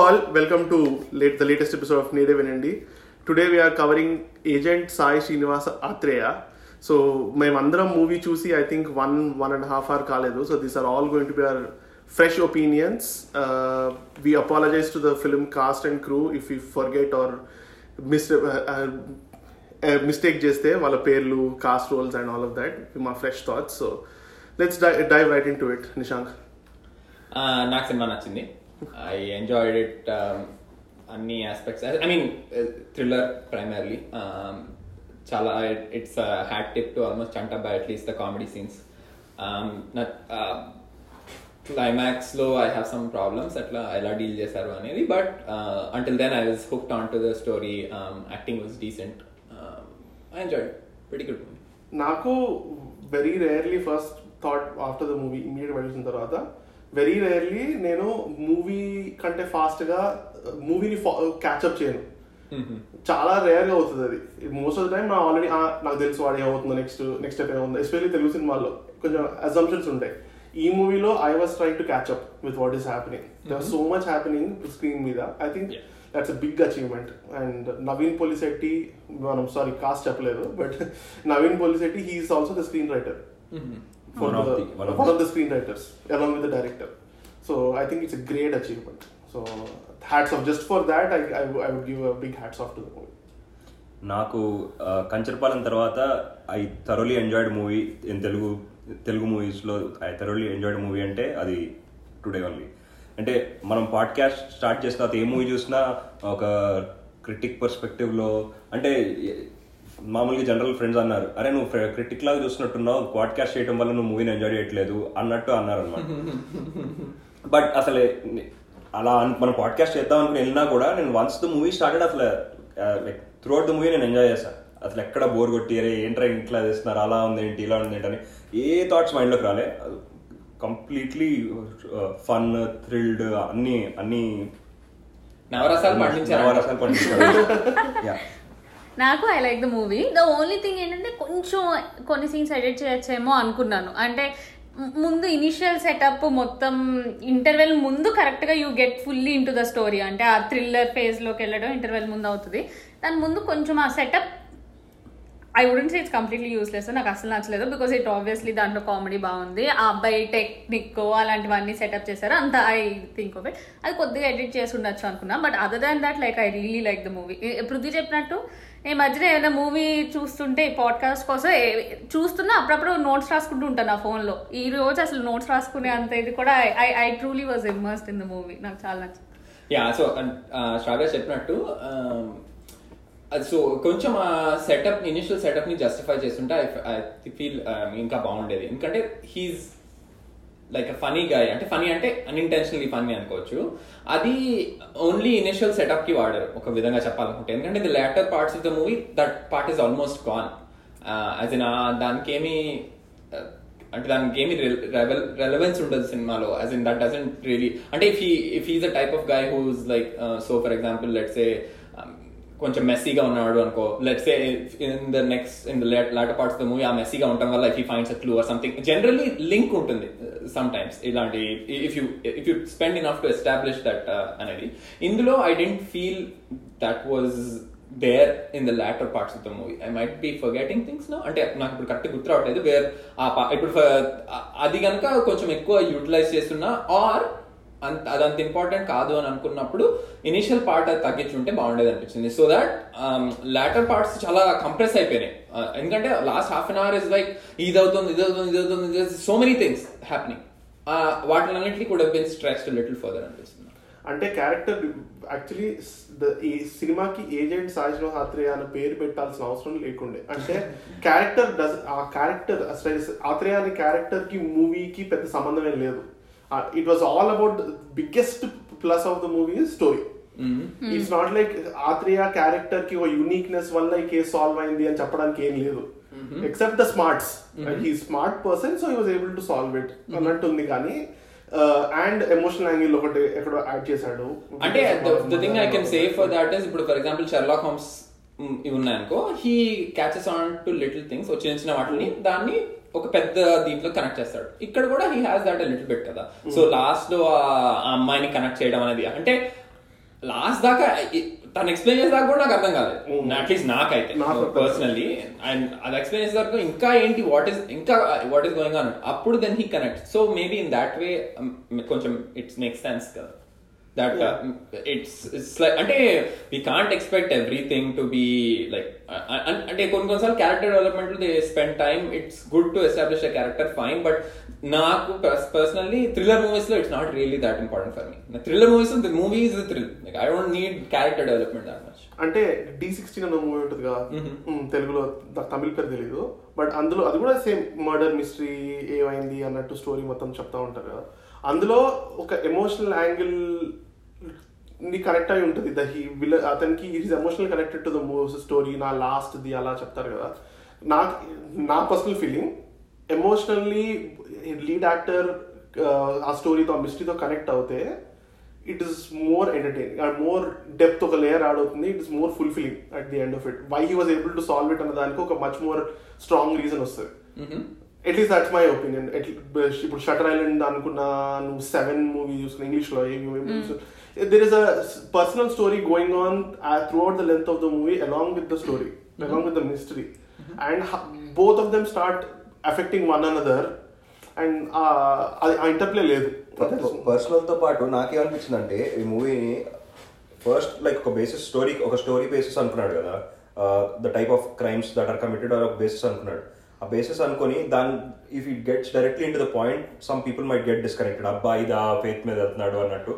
all, welcome to late, the latest episode of Native Venendi. Today we are covering Agent Sai Srinivasa Atreya. So మేమందరం movie చూసి I think one one and half hour కాలేదు. So these are all going to be are fresh opinions we apologize to the film cast and crew if you forget or miss mistake చేస్తే వాళ్ళ పేర్లు cast roles and all of that మా fresh thoughts so let's dive right in to it Nishank నాకు సినిమా నచ్చింది. I enjoyed it అన్ని aspects I mean thriller primarily చాలా it's hat tip to almost చంట by at least the comedy scenes క్లైమాక్స్లో I have some problems అట్లా ఎలా deal చేశారు అనేది but until then I was hooked on to the story acting was decent I enjoyed very good movie నాకు very rarely first thought after the movie immediate వెళ్ళిన తర్వాత very rarely నేను movie కంటే ఫాస్ట్గా మూవీని క్యాచ్అప్ చేయను. చాలా రేర్గా అవుతుంది అది. మోస్ట్ ఆఫ్ ద టైం నా ఆల్రెడీ నాకు తెలుసు వాడు ఏమవుతుందో నెక్స్ట్ నెక్స్ట్ స్టెప్ ఏమవుతుందో ఎస్పెషల్లీ తెలుగు సినిమాల్లో కొంచెం అజంప్షన్స్ ఉంటాయి. ఈ మూవీలో I was try to catch up with what is happening so much happening screen మీద. I think that's a big achievement and Naveen Polishetty మనం సారీ కాస్ట్ చెప్పలేదు but Naveen Polishetty he's also the screen writer One of the- one of one of the screenwriters along with the director. So I think it's a great achievement. So hats off. Just for that, I, I, I would give a big hats off to the movie. నాకు కంచరపాలెం తర్వాత I thoroughly enjoyed movie in Telugu Telugu మూవీస్లో I thoroughly enjoyed movie అంటే అది today only అంటే మనం podcast start చేసిన తర్వాత ఏ movie చూసినా ఒక క్రిటిక్ పర్స్పెక్టివ్లో అంటే మామూలుగా జనరల్ ఫ్రెండ్స్ అన్నారు అరే నువ్వు క్రిటిక్ లాగా చూసినట్టున్నావు పాడ్కాస్ట్ చేయడం వల్ల నువ్వు మూవీని ఎంజాయ్ చేయట్లేదు అన్నట్టు అన్నారు అనమాట బట్ అసలు అలా మనం పాడ్కాస్ట్ చేద్దాం అనుకుని వెళ్ళినా కూడా నేను వన్స్ ద మూవీ స్టార్టెడ్ అసలు like throughout the movie నేను ఎంజాయ్ చేశాను అసలు ఎక్కడ బోర్ కొట్టి అరే ఏంట్రా ఇంట్లో చేస్తున్నారు అలా ఉంది ఏంటి ఇలా ఉంది ఏంటి అని ఏ థాట్స్ మైండ్లోకి రాలే. కంప్లీట్లీ ఫన్ థ్రిల్డ్ అన్ని అన్ని నవరసాలు పండించారు? నవరసాలు పండించారు. యా నాకు I like the movie the only thing ఏంటంటే కొంచెం కొన్ని సీన్స్ ఎడిట్ చేయొచ్చేమో అనుకున్నాను. అంటే ముందు ఇనిషియల్ సెటప్ మొత్తం ఇంటర్వెల్ ముందు కరెక్ట్గా you get fully into the story అంటే ఆ థ్రిల్లర్ ఫేజ్లోకి వెళ్ళడం ఇంటర్వెల్ ముందు అవుతుంది. దాని ముందు కొంచెం ఆ setup I wouldn't say it's completely useless నాకు అసలు నచ్చలేదు బికాస్ ఇట్ ఆబ్వియస్లీ దాంట్లో కామెడీ బాగుంది. ఆ అబ్బాయి టెక్నిక్ అలాంటివన్నీ సెటప్ చేశారు. అంత ఐ థింక్ ఆఫ్ ఇట్ అది కొద్దిగా ఎడిట్ చేసి ఉండొచ్చు అనుకున్నా. But other than that like I really like the movie Prithvi చెప్పినట్టు ఈ మధ్యన ఏమైనా మూవీ చూస్తుంటే పాడ్కాస్ట్ కోసం చూస్తున్నా అప్పుడప్పుడు నోట్స్ రాసుకుంటూ ఉంటాను నా ఫోన్లో. ఈ రోజు అసలు నోట్స్ రాసుకునే అంత ఇది కూడా I I truly was immersed in the movie నాకు చాలా నచ్చింది. యా సో శ్రావ్య చెప్పినట్టు um, అది సో కొంచెం ఆ సెటప్ ఇనిషియల్ సెటప్ని జస్టిఫై చేస్తుంటే ఐ ఫీల్ ఇంకా బాగుండేది. ఎందుకంటే హీస్ లైక్ ఫనీ గాయ్ అంటే ఫనీ అంటే అన్ఇంటెన్షనలీ ఫనీ అనుకోవచ్చు. అది ఓన్లీ ఇనిషియల్ సెటప్కి వాడారు ఒక విధంగా చెప్పాలనుకుంటే. ఎందుకంటే the later parts of the movie that part is almost gone అది ఇన్ దానికి ఏమి అంటే దానికి ఏమి రెలవెన్స్ ఉండదు సినిమాలో. As in that doesn't really అంటే if he if he's a type of guy who's like so for example let's a కొంచెం మెస్సీగా ఉన్నాడు అనుకో. Let's say in the next in the later parts the movie ఆ మెస్సీగా ఉండటం వల్ల if he finds a clue or something generally link ఉంటుంది sometimes ఇలాంటి if you if you spend enough to establish that అనేది. ఇందులో I didn't feel that was there in the later parts of the movie I might be forgetting things no అంటే నాకు ఇప్పుడు correct గుర్తు రావట్లేదు. Wear ఆ ఇప్పుడు అది కనుక కొంచెం ఎక్కువ యూటిలైజ్ చేస్తున్నా ఆర్ అంత అదంత ఇంపార్టెంట్ కాదు అని అనుకున్నప్పుడు ఇనిషియల్ పార్ట్ అది తగ్గించుంటే బాగుండేది అనిపించింది. సో దట్ లాటర్ పార్ట్స్ చాలా కంప్రెస్ అయిపోయినాయి. Uh, ఎందుకంటే last half an hour is like ఇది అవుతుంది ఇది అవుతుంది ఇది అవుతుంది సో మెనీ థింగ్స్ హ్యాపెనింగ్ వాటిలన్నింటినీ కూడా బిన్ స్ట్రెస్ లిటిల్ ఫర్దర్ అనిపిస్తుంది. అంటే క్యారెక్టర్ యాక్చువల్లీ ఈ సినిమాకి ఏజెంట్ సాయిశ్వ ఆత్రేయ అనే పేరు పెట్టాల్సిన అవసరం లేకుండే. అంటే క్యారెక్టర్ డస్ ఆ క్యారెక్టర్ ఆత్రేయ అనే క్యారెక్టర్కి మూవీకి పెద్ద సంబంధం ఏం లేదు. It was all about biggest plus of the movie story it's not like Atreya క్యారెక్టర్కి ఒక యూనిక్నెస్ వల్ల ఈ కేసు సాల్వ్ అయింది అని చెప్పడానికి ఏం లేదు except the smarts he smart person so he was able to solve it అన్నట్టు ఉంది కానీ అండ్ ఎమోషనల్ యాంగిల్ ఒకటి ఎక్కడో యాడ్ చేశాడు. అంటే the thing I can say for that is ఇప్పుడు ఫర్ ఎగ్జాంపుల్ షెర్లాక్ హోమ్స్ ఇవి ఉన్నాయనుకో he catches on to little things చిన్న చిన్న వాటిని దాన్ని ఒక పెద్ద దీంట్లో కనెక్ట్ చేస్తాడు. ఇక్కడ కూడా he has that little bit కదా. సో లాస్ట్లో ఆ అమ్మాయిని కనెక్ట్ చేయడం అనేది అంటే లాస్ట్ దాకా తను ఎక్స్ప్లెయిన్ చేసేదాకా కూడా నాకు అర్థం కాలేదు. అట్లీస్ట్ నాకైతే. నాకు అర్థం పర్సనల్లీ అండ్ అది ఎక్స్ప్లెయిన్ చేసేదాకా ఇంకా ఏంటి వాట్ ఇస్ ఇంకా వాట్ ఈస్ గోయింగ్ ఆన్ అప్పుడు then he connect so maybe in that way కొంచెం ఇట్స్ మేక్ సెన్స్ కదా. దట్ ఇట్స్ ఇట్స్ లైక్ అంటే we can't expect everything to be like అంటే కొన్ని కొన్నిసార్లు character development they spend time it's good to establish a character fine but నాకు personally thriller మూవీస్లో it's not really that important for me thriller movies the movie is thrill like I don't need character development that much అంటే D sixteen అన్న movie ఉంటుంది కదా? తెలుగులో తమిళ పేరు తెలియదు but అందులో అది కూడా సేమ్ మర్డర్ మిస్టరీ ఏమైంది అన్నట్టు స్టోరీ మొత్తం చెప్తా ఉంటారు కదా. అందులో ఒక ఎమోషనల్ యాంగిల్ని కనెక్ట్ అయి ఉంటుంది. ద హీ విల్ అతనికి is emotional connected to the story నా లాస్ట్ ది అలా చెప్తారు కదా. నాకు నా personal feeling emotionally lead actor ఆ స్టోరీతో ఆ మిస్టరీతో కనెక్ట్ అవుతే it is more entertaining and more depth ఒక లేయర్ యాడ్ అవుతుంది. It is more fulfilling at the end of it why he was able to solve it అన్న దానికి ఒక మచ్ మోర్ స్ట్రాంగ్ రీజన్ వస్తుంది. At least that's my opinion ఇప్పుడు shutter Island అనుకున్న నువ్వు seven movie చూసుకున్న ఇంగ్లీష్లో there is a personal story going on throughout the length of the movie along with the story along with the mystery and both of them start affecting one another and అది ఆ interplay లేదు. పర్సనల్తో పాటు నాకేమనిపించింది అంటే ఈ మూవీని first like ఒక basis story ఒక story basis అనుకున్నాడు కదా. The type of crimes that are committed are ఒక బేసిస్ అనుకున్నాడు. ఆ బేసిస్ అనుకొని దాని if it gets directly into the point some people might get disconnected అబ్బా ఇదా ఫేత్ మీద వెళ్తున్నాడు అన్నట్టు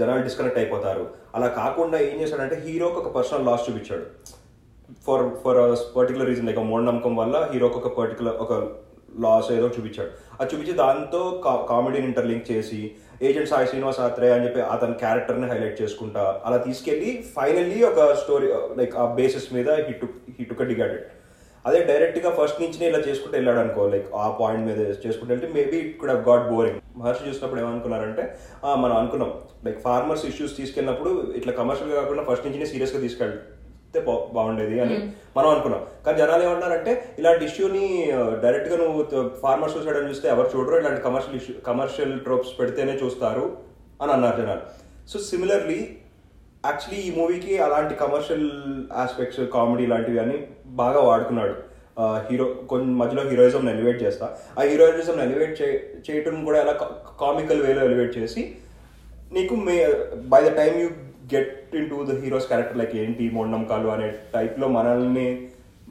జనాలు డిస్కనెక్ట్ అయిపోతారు. అలా కాకుండా ఏం చేశాడంటే హీరోకి ఒక పర్సనల్ లాస్ చూపించాడు. For for particular reason like మూఢనమ్మకం వల్ల హీరోకి ఒక పర్టికులర్ ఒక లాస్ ఏదో చూపించాడు. అది చూపించి దాంతో కామెడీని ఇంటర్లింక్ చేసి ఏజెంట్ సాయి శ్రీనివాస్ ఆత్రేయ అని చెప్పి అతని క్యారెక్టర్ని హైలైట్ చేసుకుంటా అలా తీసుకెళ్ళి ఫైనల్లీ ఒక స్టోరీ లైక్ ఆ బేసిస్ మీద హిట్ హిట్ డిగాడెడ్ అదే డైరెక్ట్గా ఫస్ట్ నుంచి ఇలా చేసుకుంటూ వెళ్ళాడు అనుకో లైక్ ఆ పాయింట్ మీద చేసుకుంటూ వెళ్తే maybe it could have got boring Maharshi చూసినప్పుడు ఏమనుకున్నారంటే మనం అనుకున్నాం. లైక్ ఫార్మర్స్ ఇష్యూస్ తీసుకెళ్ళినప్పుడు ఇట్లా కమర్షియల్ కాకుండా ఫస్ట్ నుంచి సీరియస్గా తీసుకెళ్తే బాగుండేది అని మనం అనుకున్నాం. కానీ జనాలు ఏమన్నారంటే ఇలాంటి ఇష్యూని డైరెక్ట్గా నువ్వు ఫార్మర్ సూసైడ్ అని చూస్తే ఎవరు చూడరు. ఇలాంటి కమర్షియల్ ఇష్యూ కమర్షియల్ ట్రోప్స్ పెడితేనే చూస్తారు అని అన్నారు జనాలు. సో సిమిలర్లీ యాక్చువల్లీ ఈ మూవీకి అలాంటి కమర్షియల్ ఆస్పెక్ట్స్ కామెడీ లాంటివి అన్ని బాగా వాడుకున్నాడు. హీరో కొన్ని మధ్యలో హీరోయిజం ఎలివేట్ చేస్తా. ఆ హీరోయిజం ఎలివేట్ చేయటం కూడా ఎలా కామికల్ వేలో ఎలివేట్ చేసి నీకు maybe the time you get into the hero's character like ఏంటి మొండమ్కాలు అనే టైప్లో మనల్ని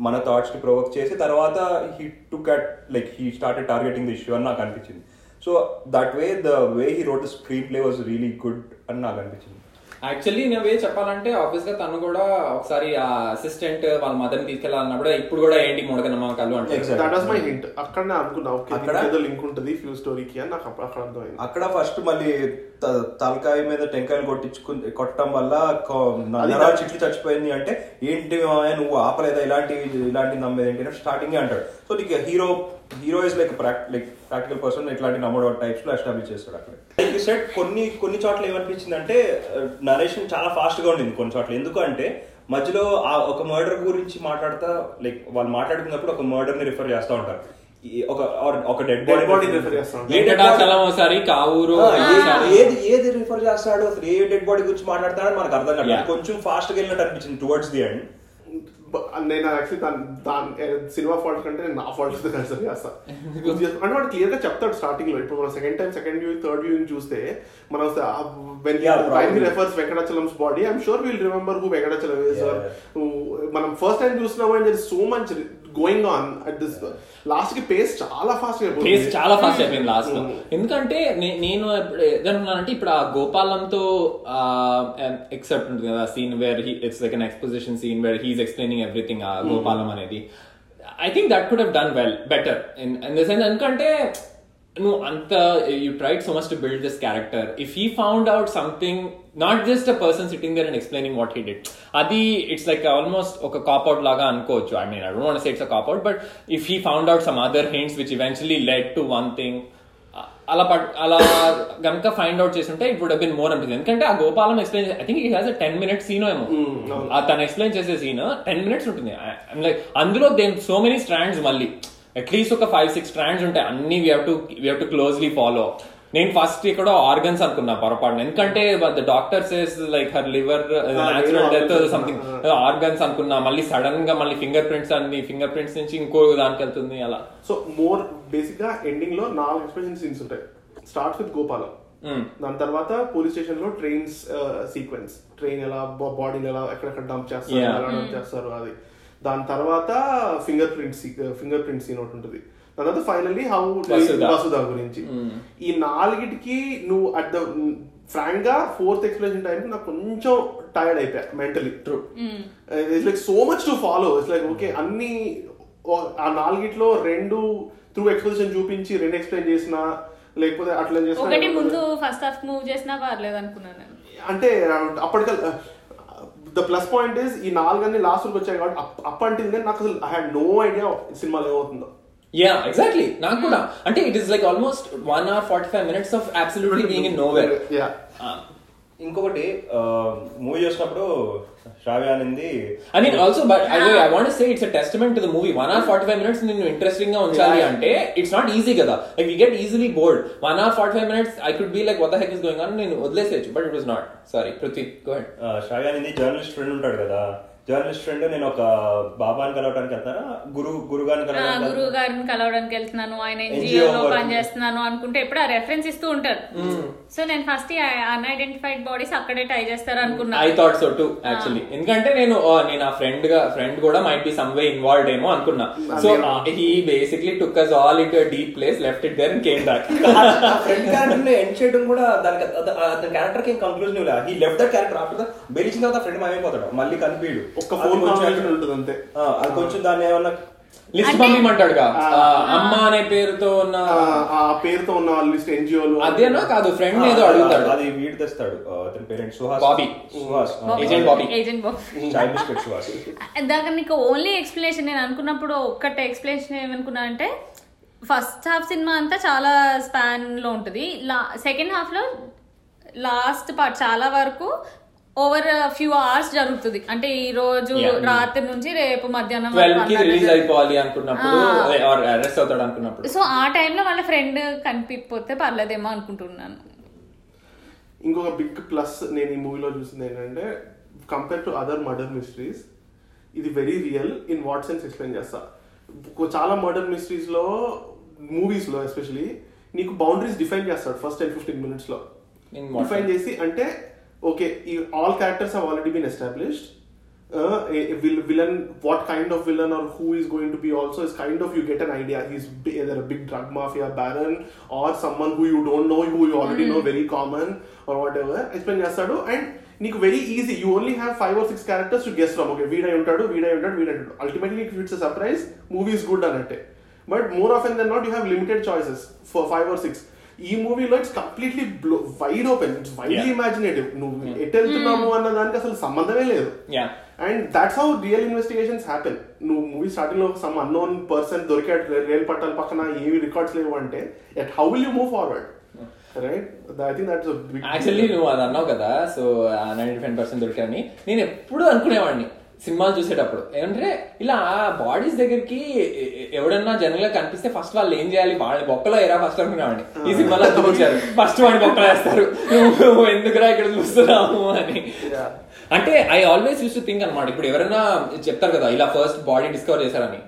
మన థాట్స్ని ప్రొవోక్ చేసి తర్వాత he to cut like he started targeting the issue అని నాకు అనిపించింది. So that way the way he wrote screenplay was really good అని నాకు అనిపించింది. యాక్చువల్లీ నేను వే చెప్పాలంటే ఆబ్వియస్గా తను కూడా ఒకసారి ఆ అసిస్టెంట్ వాళ్ళ మదర్ని తీసుకెళ్ళాలన్నప్పుడు ఇప్పుడు కూడా ఏంటి ముడక నమ్మకాలు అంటే. Exactly. That was my hint అక్కడనే అనుకున్నా. ఓకే అక్కడ- ఏదో లింక్ ఉంటుంది ఫ్యూ స్టోరీకి అని నాకు అక్కడ అర్థమైంది. అక్కడ ఫస్ట్ మళ్ళీ తలకాయ మీద టెంకాయలు కొట్టించుకు కొట్టడం వల్ల నరాలు చిట్లు చచ్చిపోయింది అంటే ఏంటి నువ్వు ఆపలేదా? ఇలాంటి ఇలాంటి నమ్మేది ఏంటి? స్టార్టింగ్ అంటాడు. సో నీకు hero hero is like like practical person ఇట్లాంటి నమ్మడం టైప్స్లో ఎస్టాబ్లిష్ చేస్తాడు అక్కడ. సెట్ కొన్ని కొన్ని చోట్ల ఏమనిపించింది అంటే నరేషన్ చాలా ఫాస్ట్గా ఉండింది కొన్ని చోట్ల. ఎందుకంటే మధ్యలో ఆ ఒక మర్డర్ గురించి మాట్లాడుతా లైక్ వాళ్ళు మాట్లాడుకున్నప్పుడు ఒక మర్డర్ని రిఫర్ చేస్తూ ఉంటారు. ఈ ఒక ఒక డెడ్ కావూరు ఒకసారి ఏది ఏది రిఫర్ చేస్తాడు అసలు ఏ డెడ్ బాడీ గురించి మాట్లాడతాడో మనకు అర్థం కాదు. కొంచెం ఫాస్ట్గా వెళ్ళినట్టు అనిపించింది టువర్డ్స్ ది ఎండ్ బ- నేను యాక్చువల్లీ దాని దాని సినిమా ఫాల్ట్ కంటే నేను నా ఫాల్ట్ కన్సిడర్ చేస్తా. అంటే వాడు క్లియర్గా చెప్తాడు స్టార్టింగ్లో. ఇప్పుడు మనం second time second view third view చూస్తే మనం when probably. Refers Venkatachalam's body I'm sure will remember who Venkatachalam is. మనం ఫస్ట్ టైం చూసినాము and so much going on at this లాస్ట్కి పేస్ చాలా ఫాస్ట్ ప్లేస్ చాలా ఫాస్ట్ అయిపోయింది లాస్ట్లో. ఎందుకంటే నేను ఏదనుకున్నానంటే ఇప్పుడు ఆ గోపాలంతో ఎక్సెప్ట్ ఉంటుంది కదా scene where he it's like an exposition scene where he's explaining everything ఆ గోపాలం అనేది I think that could have done well better in in the sense ఎందుకంటే నువ్వు అంత you tried so much to build this character if he found out something not just a person sitting there and explaining what he did అది it's like almost ఒక cap out లాగా అనుకోవచ్చు I mean I don't want say it's a cop out but if he found out some other hints which eventually led to one thing అలా పట్ అలా గనుక find out చేస్తుంటే it would been more అనిపిస్తుంది ఎందుకంటే ఆ Gopalam explain I think it has a ten minutes scene ఏమో. ఆ తను ఎక్స్ప్లెయిన్ చేసే సీన్ టెన్ మినిట్స్ ఉంటుంది. లైక్ అందులో దేని సో మెనీ స్ట్రాండ్స్ మళ్ళీ. అట్లీస్ట్ ఒక ఫైవ్ సిక్స్ స్ట్రాండ్స్ ఉంటాయి. అన్ని we have to we to closely follow నేను ఫస్ట్ ఇక్కడ ఆర్గన్స్ అనుకున్నా పొరపాటు ఎందుకంటే the doctor says like her liver natural death something. Organs అనుకున్నా. మళ్ళీ సడన్గా మళ్ళీ ఫింగర్ ప్రింట్స్ అన్ని ఫింగర్ ప్రింట్స్ నుంచి ఇంకో దానికి వెళ్తుంది అలా. సో మోర్ బేసిక్గా ఎండింగ్లో నాలుగు ఎక్స్ప్రెషన్ సీన్స్ ఉంటాయి. Start with Gopalam. దాని తర్వాత పోలీస్ స్టేషన్లో ట్రైన్స్ సీక్వెన్స్ ట్రైన్ ఎలా బాడీని ఎలా ఎక్కడెక్కడ డంప్ చేస్తారు. ఎలా డంప్ చేస్తారు అది. దాని తర్వాత fingerprint fingerprint scene ఒకటి ఉంటుంది. దాని తర్వాత ఫైనల్లీ హౌ వసుధ. గురించి. ఈ నాలుగిటికి నువ్వు అట్ ద ఫ్రాంక్గా ఫోర్త్ ఎక్స్ప్లెనేషన్ టైం నాకు కొంచెం టైర్డ్ అయిపోయా mentally true it's like so much to follow it's like okay అన్ని ఆ నాలుగిట్లో రెండు త్రూ ఎక్స్పోజిషన్ చూపించి రెండు ఎక్స్ప్లెయిన్ చేసిన లేకపోతే అట్లా చేసిన ఒకటి ముందు ఫస్ట్ హాఫ్ మూవ్ చేసినా పర్లేదు అనుకున్నాను నేను. అంటే అప్పటికల్ ద ప్లస్ పాయింట్ ఇస్ ఈ నాలుగన్ని లాస్ట్ వరకు వచ్చాయి కాబట్టి అప్ అంటే నాకు అసలు ఐ హ్యాడ్ నో ఐడియా సినిమాలో ఏమవుతుందో యా ఎగ్జాక్ట్లీ నాకు కూడా. అంటే it is like almost one hour forty five minutes of absolutely being in nowhere yeah ఇంకొకటి మూవీ చూసినప్పుడు శ్రావ్య అనేది I mean also but I I want say it's testament to the movie one hour forty five minutes నిన్ను ఇంట్రెస్టింగ్గా ఉంచాలి అంటే it's not easy కదా. Like we get easily bored one hour forty five minutes I could be like what heck is going on నేను వదిలేసేయచ్చు but it was not sorry Prithvi go head ఆ, శ్రావ్య అనేది journalist friend ఉంటాడు కదా. Journalist friend నేను ఒక బాబాని కలవడానికి వెళ్తారా గురు గురుగాని ఆ, కలవడానికి గురువు గారిని కలవడానికి వెళ్తున్నాను. ఆయన ఎన్జిఓ లో. పనిచేస్తున్నాను అనుకుంటే ఎప్పుడు ఆ రెఫరెన్స్ ఇస్తూ ఉంటారు. సో నేను ఫస్ట్ అన్ఐడెంటిఫైడ్ బాడీస్ అక్కడే ట్రై చేస్తారు అనుకున్నా. I thought so to actually ఎందుకంటే నేను నేను ఆ ఫ్రెండ్గా ఫ్రెండ్ కూడా might be some way involved ఏమో అనుకున్నా. So he basically took us all in deep place left it there and came back friend క్యారెక్టర్ని ఎండ్ చేయడం కూడా దానికి క్యారెక్టర్కి కంక్లూజన్ లేదు he left the character after బెలిచిన తర్వాత ఫ్రెండ్ మాయమైపోతాడు. మళ్ళీ కనిపించడు. ఒక్క ఫోన్ కాన్వర్సేషన్ ఉంటుంది అంతే. అది కొంచెం దాన్ని ఏమన్నా లిస్ట్ అమ్మ అనే పేరుతో ఉన్న ఆ, పేరుతో ఉన్న లిస్ట్ ఎన్జిఓలు అదేనా కాదు ఫ్రెండ్ ఏదో అడుగుతాడు. అది వీడి తెస్తాడు. అతని parent? Suhas. Bobby. Suhas. Agent Bobby. Agent Bobby. Chai Bisket Suhas. దాకా నీకు ఓన్లీ ఎక్స్ప్లెనేషన్ నేను అనుకున్నప్పుడు ఒక్కటే ఎక్స్ప్లెనేషన్ ఏమనుకున్నా అంటే ఫస్ట్ హాఫ్ సినిమా అంతా చాలా స్పాన్లో ఉంటుంది. లా సెకండ్ హాఫ్లో లాస్ట్ పార్ట్ చాలా వరకు ఓవర్ ఫ్యూ అవర్స్ జరుగుతుంది. అంటే ఈ రోజు. రాత్రి నుంచి రేపు మధ్యాహ్నం రిలీజ్ అయిపోవాలి అనుకున్నప్పుడు ఆ. అరెస్ట్ అవుతాడు అనుకున్నప్పుడు. సో ఆ టైంలో వాళ్ళ ఫ్రెండ్ కనిపించకపోతే పర్లేదేమో అనుకుంటున్నాను. ఇంకొక బిగ్ ప్లస్ నేను ఈ మూవీలో చూసింది ఏంటంటే compare to other murder mysteries ఇది very real in what sense explain చేస్తా. కొ- చాలా మర్డర్ మిస్టరీస్లో మూవీస్లో ఎస్పెషలీ నీకు బౌండరీస్ డిఫైన్ చేస్తాడు ఫస్ట్ టెన్ ఫిఫ్టీన్ మినిట్స్లో. In what డిఫైన్ చేసి అంటే ఓకే ఈ all characters have already been established villain what kind of villain are who is going to be also is kind of you get an idea he's either big drug mafia baron or someone who you don't know who you already know very common or whatever explain చేస్తాడు and నీకు very easy you only have five or six characters to guess from okay వీడై ఉంటాడు వీడై ఉంటాడు వీడై ఉంటాడు ultimately నీకు it's surprise movie is good అన్నట్టే but more of an then not you have limited choices for five or six ఈ మూవీలో it's completely wide open it's widely. Imaginative నువ్వు ఎటు వెళ్తున్నాము అన్న దానికి అసలు సంబంధమే లేదు. Yeah and that's how real investigations happen నువ్వు మూవీ స్టార్టింగ్లో సమ్ అన్నోన్ పర్సన్ దొరికాడు రైల్ పట్టాల పక్కన ఏవి రికార్డ్స్ లేవు అంటే at how will you move forward right I think that's actually నువ్వు అది అన్నావు కదా సో నైన్టీ ఫైవ్ పర్సెంట్ దొరికాయని నేను ఎప్పుడు అనుకునేవాడిని. సినిమాలు చూసేటప్పుడు. ఏమంటే ఇలా బాడీస్ దగ్గరికి ఎవడన్నా జనరల్గా కనిపిస్తే ఫస్ట్ వాళ్ళు ఏం చేయాలి? వాళ్ళ బొక్కలో ఎరా ఫస్ట్ అనుకునేవాడిని. ఈ సినిమాలో చూపించారు ఫస్ట్ వాడి బొక్కలో వేస్తారు. నువ్వు ఎందుకురా ఇక్కడ చూస్తున్నాము అని. అంటే I always use to think అనమాట ఇప్పుడు ఎవరైనా చెప్తారు కదా ఇలా ఫస్ట్ బాడీ డిస్కవర్ చేశారని.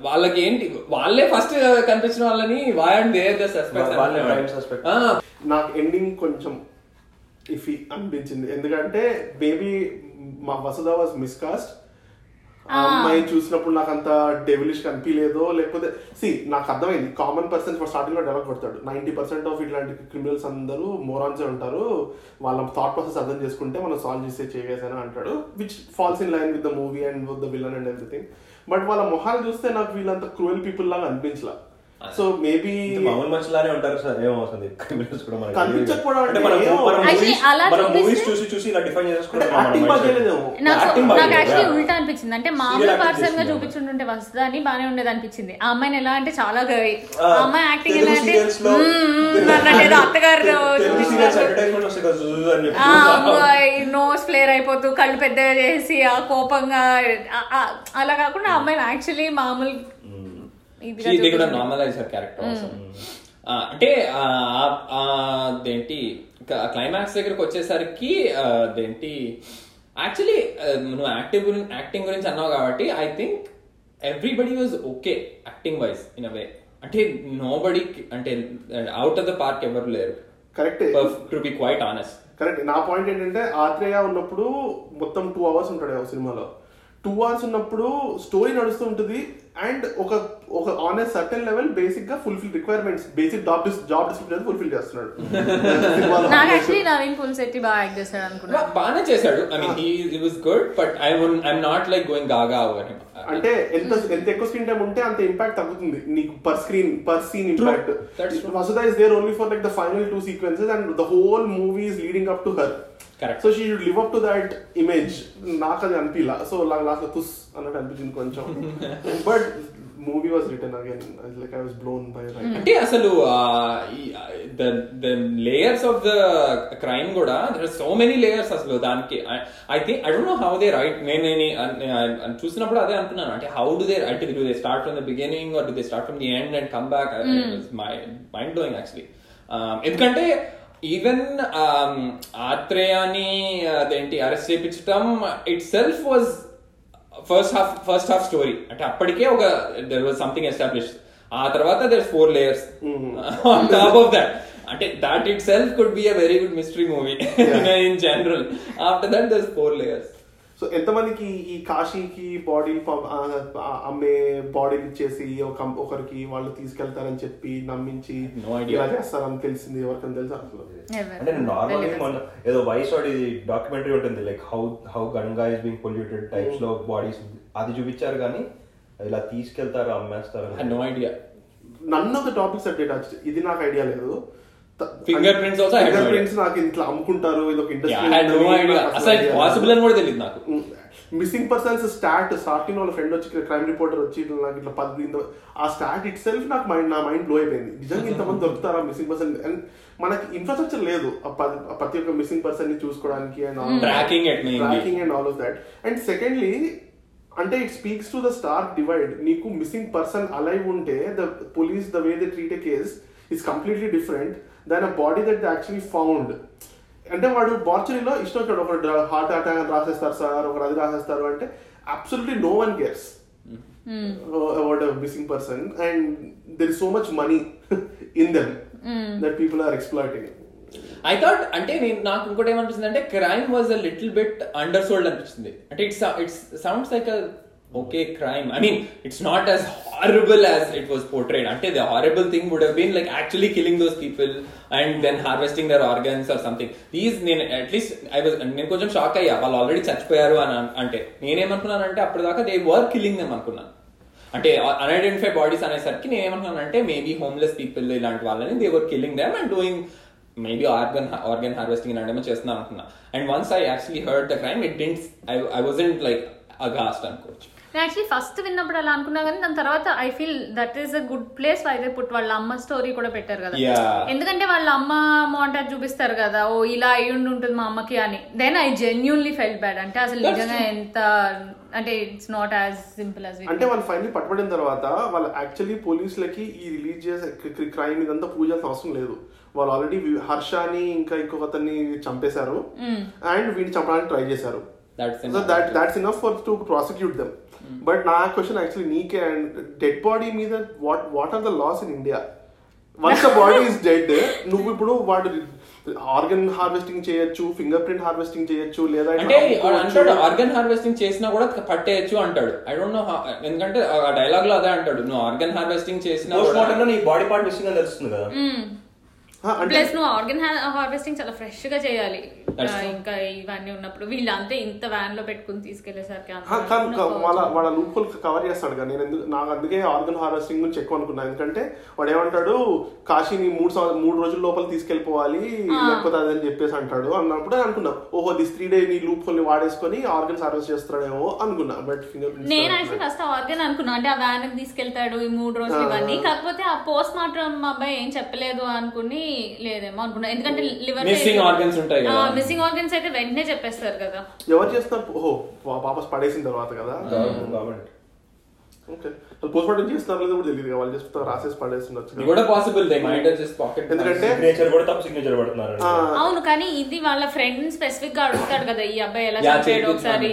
వాళ్ళకి ఏంటి వాళ్ళే ఫస్ట్ కనిపించిన వాళ్ళని వాయండి suspect. నాకు ఎండింగ్ కొంచెం ఇఫీ అనిపించింది. ఎందుకంటే బేబీ మా వసుధ వాజ్ మిస్కాస్ట్ ఆ. అమ్మాయి చూసినప్పుడు నాకు అంత డెవిలిష్ కనిపించలేదో లేకపోతే సి నాకు అర్థమైంది. కామన్ పర్సన్ ఫర్ స్టార్టింగ్లో డెవలప్ కొడతాడు. నైన్టీ పర్సెంట్ ఆఫ్ ఇట్లాంటి క్రిమినల్స్ అందరూ మోరాన్స్ ఉంటారు. వాళ్ళ థాట్ ప్రాసెస్ అర్థం చేసుకుంటే మనం సాల్వ్ చేసే చేయగేసాను అంటాడు which falls in line with the movie and with the villain and everything but వాళ్ళ మొహాలు చూస్తే నాకు వీళ్ళంత క్రూయల్ పీపుల్ లాగా అనిపించలా. సో మేబీ మామూలు మనుషులానే ఉంటారు సార్ ఏమవుతుంది కనిపించకపోవడం అంటే మనం. మనం మూవీస్ చూసి చూసి ఇలా డిఫైన్ నాకు. యాక్చువల్లీ. ఉల్టా అనిపించింది అంటే మామూలు పర్సన్గా. చూపించుంటుంటే వస్తుందా అని బానే ఉండేది అనిపించింది ఆ అమ్మాయిని ఎలా అంటే చాలా గ- ఆ, అమ్మాయి యాక్టింగ్ ఎలా అంటే అన్నట్టు ఏదో అత్తగారు నోస్ ఫ్లేర్ అయిపోతూ కళ్ళు పెద్దగా చేసి ఆ కోపంగా అలా కాకుండా ఆ అమ్మాయి యాక్చువల్లీ మామూలు ఇదిగా దే కూడా. నార్మలైజ్ క్యారెక్టర్ అంటే అదేంటి క్లైమాక్స్ దగ్గరకు వచ్చేసరికి అదేంటి యాక్చువల్లీ నువ్వు యాక్టివ్ యాక్టింగ్ గురించి అన్నావు కాబట్టి I think everybody was okay acting wise in a way అంటే నో బడి అంటే అవుట్ ఆఫ్ ద పార్క్ ఎవరు లేరు. కరెక్టే to be quite honest correct నా పాయింట్ ఏంటంటే ఆత్రేయ ఉన్నప్పుడు మొత్తం టూ అవర్స్ ఉంటాడు సినిమాలో. టూ అవర్స్ ఉన్నప్పుడు స్టోరీ నడుస్తూ ఉంటుంది అండ్ ఒక ఒక ఆన్ ఏ సర్టన్ లెవెల్ బేసిక్గా fulfil requirements basic job job description fulfil చేస్తున్నాడు. నాకు యాక్చువల్లీ నవీన్ పుల్శెట్టి బాగా యాక్ట్ చేస్తాడు అనుకున్నా బాగానే చేశాడు. I mean he was good but I I'm not like going gaga over him అంటే ఎంత ఎంత ఎక్కువ స్క్రీన్ టైం ఉంటే అంత ఇంపాక్ట్ తగ్గుతుంది. నీకు per screen per scene impact. Vasudha is there only for like the final two sequences and the whole movie is leading up to her Correct. So she live up to that image నాకు అది అనిపించలా so last తుస్ అన్నట్టు అనిపించింది కొంచెం. But movie was written again like I was blown by right అంటే అసలు the the layers of the crime కూడా there so many layers అసలు దానికి. I think I don't know how they write నేను నేను- చూసినప్పుడు అదే అనుకున్నాను. అంటే హౌ డు దే అంటే do they start from the beginning or do they start from the end and come back my mind blowing actually ఎందుకంటే even ఆత్రేయాని అదేంటి arrest చేయించడం itself was first half first half story అంటే అప్పటికే ఒక there was something establish ఆ తర్వాత there four layers on top of that అంటే that itself could be a very good mystery movie in general after that there four layers so ఎంతమందికి ఈ కాశీకి body అమ్మే బాడీని ఇచ్చేసి ఒక ఒకరికి వాళ్ళు తీసుకెళ్తారని చెప్పి నమ్మించి. ఇలా చేస్తారని తెలిసింది ఎవరికైనా తెలుసా అసలు. అంటే. మన ఏదో వైస్ వాడి డాక్యుమెంటరీ ఉంటుంది like how how Ganga is being polluted టైప్స్లో bodies అది చూపించారు కానీ ఇలా తీసుకెళ్తారు అమ్మేస్తారు? No idea none of the topics at touch ఇది నాకు ఐడియా లేదు. Fingerprints also I had no finger idea. Prints నాకు ఇట్లా అమ్ముకుంటారు ఇది ఒక అసలు పాసిబుల్ అని కూడా తెలియదు నాకు. మిస్సింగ్ పర్సన్స్ స్టాట్ స్టార్టింగ్ వాళ్ళ ఫ్రెండ్ వచ్చి క్రైమ్ రిపోర్టర్ వచ్చి ఇట్లా నాకు ఇట్లా పది ఆ స్టాట్ ఇట్ సెల్ఫ్ నాకు మైండ్ నా మైండ్ బ్లో అయిపోయింది. నిజంగా ఇంతమంది దొరుకుతారా మిస్సింగ్ పర్సన్ అండ్ మనకి ఇన్ఫ్రాస్ట్రక్చర్ లేదు ప్రతి ఒక్క మిస్సింగ్ పర్సన్ని చూసుకోవడానికి and mainly. Tracking and all of that and secondly అంటే it speaks to the stark divide నీకు మిస్సింగ్ పర్సన్ అలైవ్ ఉంటే the police the way the treat a case is completely different than a body that actually found అంటే వాడు బార్చరీలో ఇష్టం వచ్చాడు ఒకడు heart attack అని రాసేస్తారు sir ఒకరు అది రాసేస్తారు అంటే absolutely no one cares about missing person and there is so much money in them that people are exploiting I thought అంటే నేను నాకు ఇంకోటి ఏమనిపిస్తుంది అంటే crime was a little bit undersold అనిపిస్తుంది. అంటే it's it's sounds like a okay crime I mean it's not as horrible as it was portrayed అంటే the horrible thing would have been like actually killing those people and then harvesting their organs or something these నేను at least I was నేను కొంచెం shock అయ్యా. వాళ్ళు already చచ్చిపోయారు అని అన్- అంటే నేనేమనుకున్నానంటే అప్పటిదాకా దే వర్ కిల్లింగ్ దెమ్ అనుకున్నాను. అంటే అన్ఐడెంటిఫైడ్ బాడీస్ అనేసరికి నేను ఏమనుకున్నానంటే మేబీ హోమ్లెస్ పీపుల్ ఇలాంటి వాళ్ళని they were killing them and doing maybe organ organ harvesting ఇలాంటివి చేస్తున్నాను అనుకున్నా. And once I actually heard the crime it didn't I I wasn't like aghast అనుకోవచ్చు. నేను యాక్చువల్లీ ఫస్ట్ విన్నప్పుడు అలా అనుకున్నా కానీ దాని తర్వాత I feel that is a good place why they put వాళ్ళ అమ్మ స్టోరీ కూడా పెట్టారు కదా. ఎందుకంటే వాళ్ళ అమ్మ మోంటాజ్ చూపిస్తారు కదా ఓ ఇలా అయి ఉండి ఉంటుంది మా అమ్మకి అని. Then I genuinely felt bad అంటే అసలు That's నిజంగా ఎంత అంటే it's not as simple as అంటే వాళ్ళు ఫైనల్ పట్టుబడిన తర్వాత వాళ్ళు యాక్చువల్లీ పోలీసులకి ఈ రిలీజియస్ క్రైమ్ ఇదంతా పూజాల్సిన అవసరం లేదు. వాళ్ళు ఆల్రెడీ హర్షాని ఇంకా ఇంకొక అతన్ని చంపేశారు. అండ్ వీడిని చంపడానికి ట్రై చేశారు. That's enough for to prosecute them but నా క్వశ్చన్ యాక్చువల్లీ నీకే అండ్ డెడ్ బాడీ మీద what what are the laws in India once the body is dead నువ్వు ఇప్పుడు వాడు ఆర్గన్ హార్వెస్టింగ్ చేయొచ్చు ఫింగర్ ప్రింట్ హార్వెస్టింగ్ చేయొచ్చు లేదా అంటే. అంటాడు ఆర్గన్ హార్వెస్టింగ్ చేసినా కూడా పట్టేయచ్చు అంటాడు. ఐ డోంట్ నో ఎందుకంటే ఆ డైలాగ్లో అదే అంటాడు. నువ్వు ఆర్గన్ హార్వెస్టింగ్ చేసినా పోస్ట్ మార్టం లో నీ బాడీ పార్ట్ మిస్సింగ్ అని తెలుస్తుంది కదా. అంటే ప్లస్ నువ్వు ఆర్గన్ హార్వెస్టింగ్ చాలా ఫ్రెష్గా చేయాలి. ఇంకా ఇవన్నీ ఉన్నప్పుడు వీళ్ళు అంతే ఇంత వ్యాన్లో పెట్టుకుని తీసుకెళ్ళేసరికి. వాళ్ళ వాళ్ళ కవర్ చేస్తాడు కదా. నేను ఎందుకు నాకు అందుకే ఆర్గన్ హార్వెస్టింగ్ గురించి ఎక్కువ అనుకున్నా. ఎందుకంటే వాడు ఏమంటాడు కాశీని మూడు మూడు రోజుల లోపల తీసుకెళ్ళిపోవాలి లేకపోతే అదని చెప్పేసి అంటాడు. అన్నప్పుడు అనుకున్నా ఓహో దిస్ త్రీ డే నీ లూప్ హోల్ని వాడేసుకొని ఆర్గన్స్ హార్వెస్ట్ చేస్తాడేమో అనుకున్నా. బట్ ఫింగర్ నేను యాక్చువల్లీ ఫస్ట్ ఆర్గన్ అనుకున్నా. అంటే ఆ వ్యాన్ తీసుకెళ్తాడు ఈ మూడు రోజులు ఇవన్నీ. కాకపోతే ఆ పోస్ట్ మార్టం అబ్బాయి ఏం చెప్పలేదు అనుకుని లేదేమో అనుకున్నా ఎందుకంటే లివర్ Missing organs ఉంటాయి కదా. మిస్సింగ్ ఆర్గన్స్ అయితే వెంటనే చెప్పేస్తారు కదా. ఎవరు చేస్తున్నారు ఓహో వాపస్ పడేసిన తర్వాత కదా? Government okay. పోస్ట్ మార్టం చేస్తున్నారు లేదో కూడా తెలియదు వాళ్ళు జస్ట్ రాసేసి పడేస్తుండొచ్చు ఇది కూడా పాసిబుల్ దే. మైండ్ జస్ట్ పాకెట్ ఎందుకంటే సిగ్నేచర్ కూడా తప్పు సిగ్నేచర్ పడుతున్నారు. అవును కానీ ఇది వాళ్ళ ఫ్రెండ్ స్పెసిఫిక్గా అడుగుతాడు కదా. ఈ అబ్బాయి ఎలా యా చంపాడు ఒకసారి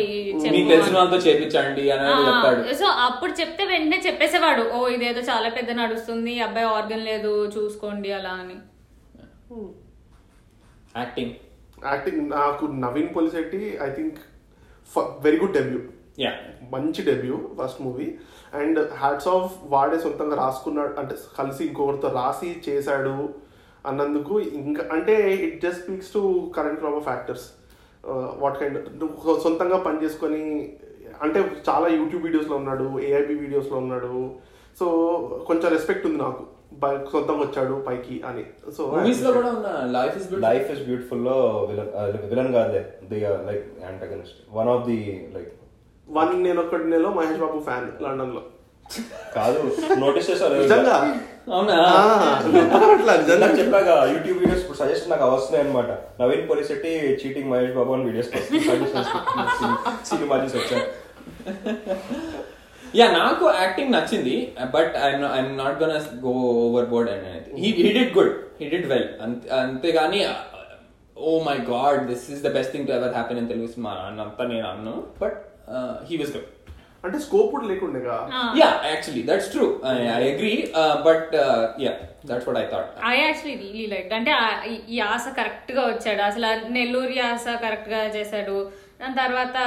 మీకు తెలిసిన వాళ్ళతో చేపించండి అని చెప్తాడు. సో అప్పుడు చెప్తే వెంటనే చెప్పేసేవాడు. ఓ ఇదేదో చాలా పెద్ద నడుస్తుంది. ఈ అబ్బాయి ఆర్గన్ లేదు. చూసుకోండి అలా అని. యాక్టింగ్ యాక్టింగ్ నాకు Naveen Polishetty I think very good debut yeah మంచి debut first movie and hats off వాడే సొంతంగా రాసుకున్నాడు అంటే కలిసి ఇంకొకరితో రాసి చేశాడు అన్నందుకు ఇంకా అంటే it just speaks to current crop of actors what kind సొంతంగా పని చేసుకొని అంటే చాలా యూట్యూబ్ వీడియోస్లో ఉన్నాడు ఏఐబి వీడియోస్లో ఉన్నాడు. సో కొంచెం రెస్పెక్ట్ ఉంది నాకు. సొంతంగా వచ్చాడు పైకి అని. సో మూవీస్లో కూడా ఉన్న life is good life is బ్యూటిఫుల్లో villain villain కాదులే. The like antagonist one of the like one నేను ఒకటి నెలలో మహేష్ బాబు ఫ్యాన్ లండన్లో కాదు నోటీస్ చేసారు నిజంగా? అవునా? ఆ, అట్లా నిజంగా? చెప్పాక యూట్యూబ్ వీడియోస్ సజెషన్ నాకు వస్తున్నాయి అనమాట నవీన్ పోలిశెట్టి చీటింగ్ మహేష్ బాబు అని వీడియోస్ సినిమా చూసి వచ్చాను యా నాకు యాక్టింగ్ నచ్చింది but I'm I'm not gonna go overboard and he he did good he did well అంతేగాని ఓ my god this is the best thing to ever happen అని తెలుసు మా అంతా నేను అన్ను బట్ హీ వాస్ గుడ్ అంటే స్కోప్ కూడా లేకుండేగా yeah actually that's true I agree but yeah that's what I thought I actually really like అంటే ఈ- యాస కరెక్ట్గా వచ్చాడు. అసలు నెల్లూరు యాస కరెక్ట్గా చేశాడు. దాని తర్వాత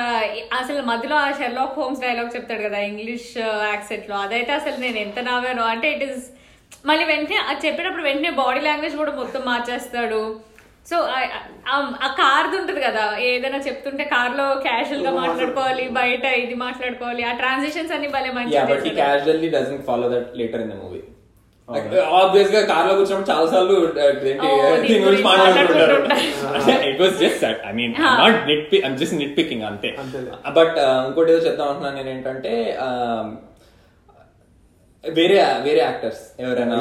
అసలు మధ్యలో ఆ షెర్లాక్ హోమ్స్ డైలాగ్ చెప్తాడు కదా ఇంగ్లీష్ యాక్సెంట్లో. అదైతే అసలు నేను ఎంత నవ్వాను. అంటే ఇట్ ఇస్ మళ్ళీ వెంటనే అది చెప్పేటప్పుడు వెంటనే బాడీ లాంగ్వేజ్ కూడా మొత్తం మార్చేస్తాడు. సో ఆ కార్ది ఉంటుంది కదా ఏదైనా చెప్తుంటే కార్లో క్యాషువల్గా మాట్లాడుకోవాలి బయట ఇది మాట్లాడుకోవాలి. ఆ ట్రాన్సిషన్స్ అన్ని భలే మంచిగా ఆబ్వియస్గా కార్లో కూర్చున్నప్పుడు చాలా సార్లు ఏంటి Oh, దీని గురించి మాట్లాడుకుంటారు మాట్లాడుకుంటుంటారు. It was just I mean not nit pick I'm just nit picking అంతే. బట్ ఇంకోటి ఏదో చెప్తాం అంటున్నాను నేను ఏంటంటే um, వేరే వేరే యాక్టర్స్ ఎవరైనా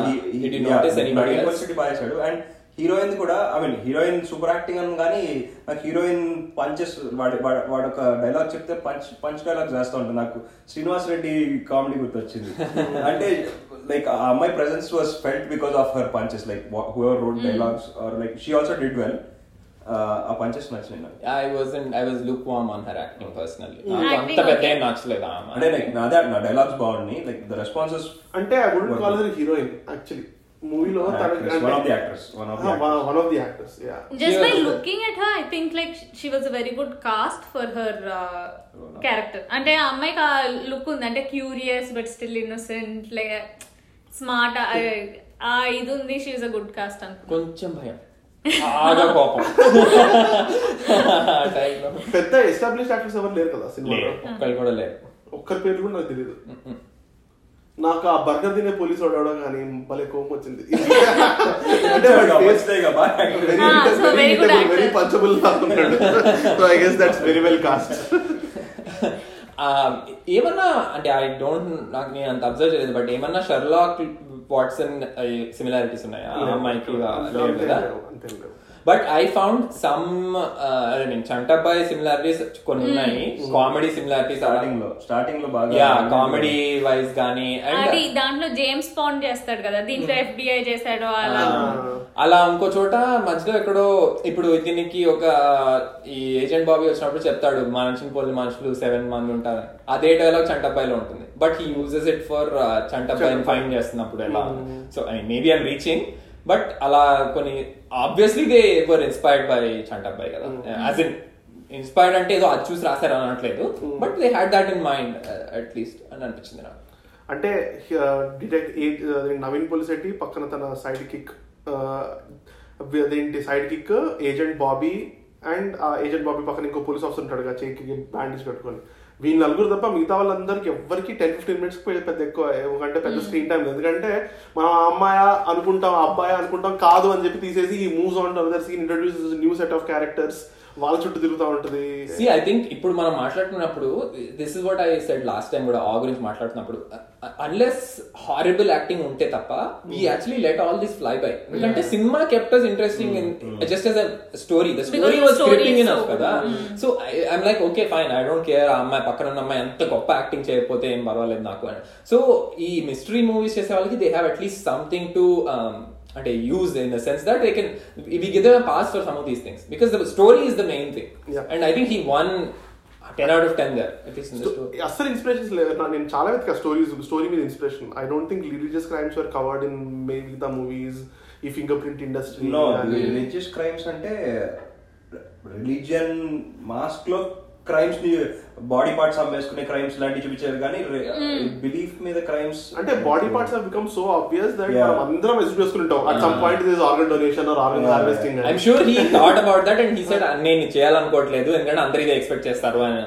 బాగా అండ్ హీరోయిన్ కూడా I mean heroine super acting అని కానీ నాకు హీరోయిన్ పంచెస్ వాడి వాడు- ఒక డైలాగ్ చెప్తే పంచ్ పంచ్ డైలాగ్ చేస్తూ ఉంటాను నాకు శ్రీనివాస్ రెడ్డి కామెడీ గుర్తొచ్చింది. అంటే లైక్ ఆ అమ్మాయి presence was felt because of her punches like whoever wrote dialogues are like she also did well ఆ పంచెస్ నచ్చినాయి నాకు I was I was lukewarm on her acting personally Acting అంత పెద్ద. ఏం నచ్చలేదు. అంటే లైక్ నాదే నా డైలాగ్స్ బాగున్నాయి లైక్ ద రెస్పాన్సెస్ అంటే I would call her heroine actually మూవీలో one of the actors one of the one of the actors yeah just She by was- looking at her i think like she was a very good cast for her uh, character. అంటే ఆ అమ్మాయికి ఆ look ఉంది. అంటే curious but still innocent like smart ఆ ఇది ఉంది she is a good cast అనుకో కొంచెం భయం. బాగా కోపం. పెద్ద ఎస్టాబ్లిష్ యాక్టర్స్ ఎవరు లేరు కదా సినిమాలో? ఒక్కరు కూడా లేదు ఒక్కరి పేరు కూడా నాకు తెలియదు నాకు ఆ బర్గర్ తినే పోలీస్ వాడు కానీ భలే కోపం వచ్చింది. Very punchable so I guess that's very well cast ఏమన్నా అంటే ఐ డోంట్ నాకు నేను అంత అబ్జర్వ్ చేయలేదు బట్ ఏమన్నా షర్లాక్ వాట్సన్ సిమిలారిటీస్ ఉన్నాయా? అమ్మాయికి కదా but I found some I mean Chantabbai similarities కొన్ని ఉన్నాయి. కామెడీ సిమిలారిటీస్ స్టార్టింగ్లో స్టార్టింగ్లో బాగా యా కామెడీ వైజ్ కానీ అది అండ్ దాంట్లో జేమ్స్ పాండ్ చేస్తాడు కదా దీంట్లో ఎఫ్బిఐ చేశాడు అలా. అలా ఇంకో చోట మధ్యలో ఎక్కడో ఇప్పుడు దీనికి ఒక ఈ ఏజెంట్ బాబీ వచ్చినప్పుడు చెప్తాడు మనుషులు పోలి మనుషులు సెవెన్ మంది ఉంటారు అదే డైలాగ్ చంటబ్బాయిలో ఉంటుంది. But he uses it for చంటబ్బాయిని fine చేస్తున్నప్పుడు ఎలా. So I maybe I'm reaching but అలా కొన్ని obviously they were inspired by Chantabbai కదా. యాజ్ ఇన్ ఇన్స్పైర్డ్ అంటే ఏదో అది చూసి రాశారు అనట్లేదు. But they had that in mind at least అని అనిపించింది నాకు. అంటే డిటెక్ట్ నవీన్ పోలిసెట్టి పక్కన తన సైడ్ కిక్ అదేంటి side kick agent Bobby and ఆ ఏజెంట్ బాబీ పక్కన ఇంకో పోలీస్ ఆఫీసర్ ఉంటాడు కదా చేయికి బ్యాండేజ్ పెట్టుకొని. వీళ్ళ నలుగురు తప్ప మిగతా వాళ్ళందరికి ఎవరికి టెన్ ఫిఫ్టీన్ మినిట్స్ పెద్ద ఎక్కువ ఎందుకంటే పెద్ద స్క్రీన్ టైం లేదు. ఎందుకంటే మనం అమ్మాయి అనుకుంటాం అబ్బాయి అనుకుంటాం కాదు అని చెప్పి తీసేసి ఈ moves on other scene introduce new set of characters వాళ్ళ చుట్టూ తిరుగుతూ ఉంటది. సి ఐ థింక్ ఇప్పుడు మనం మాట్లాడుతున్నప్పుడు this is what I said last time కూడా ఆ గురించి మాట్లాడుతున్నప్పుడు అన్లెస్ హారిబుల్ యాక్టింగ్ ఉంటే తప్ప we actually let all this fly by ఎందుకంటే సినిమా కెప్టర్స్ interesting in just as a story the story was scripting కదా. So I'm like okay fine I don't care ఆ అమ్మాయి పక్కన ఉన్న అమ్మాయి ఎంత గొప్ప యాక్టింగ్ చేయకపోతే ఏం పర్వాలేదు నాకు అని. సో ఈ మిస్టరీ మూవీస్ చేసే వాళ్ళకి they have at least something to అంటే use in the sense that they can we give pass for some of these things because the story is the main thing Yeah. And I think he won ten out of ten there at least in the story అస్సలు inspirations లేదు నా- నేను చాలా వెతికా stories story మీద inspiration I don't think religious crimes are covered in మిగతా movies ఈ finger print industry no religious crimes అంటే రిలీజియన్ మాస్క్లో క్రైమ్స్ని బాడీ పార్ట్స్ అమ్మేసుకునే క్రైమ్స్ లాంటివి చూపించారు కానీ బిలీఫ్ మీద క్రైమ్స్ అంటే body parts have become so obvious that. మనం అందరం చేసుకుంటాం at some point this organ donation or organ. Harvesting I'm sure he thought about that and he said నేను చేయాలనుకోవట్లేదు. ఎందుకంటే అందరు ఇదే ఎక్స్పెక్ట్ చేస్తారు. అని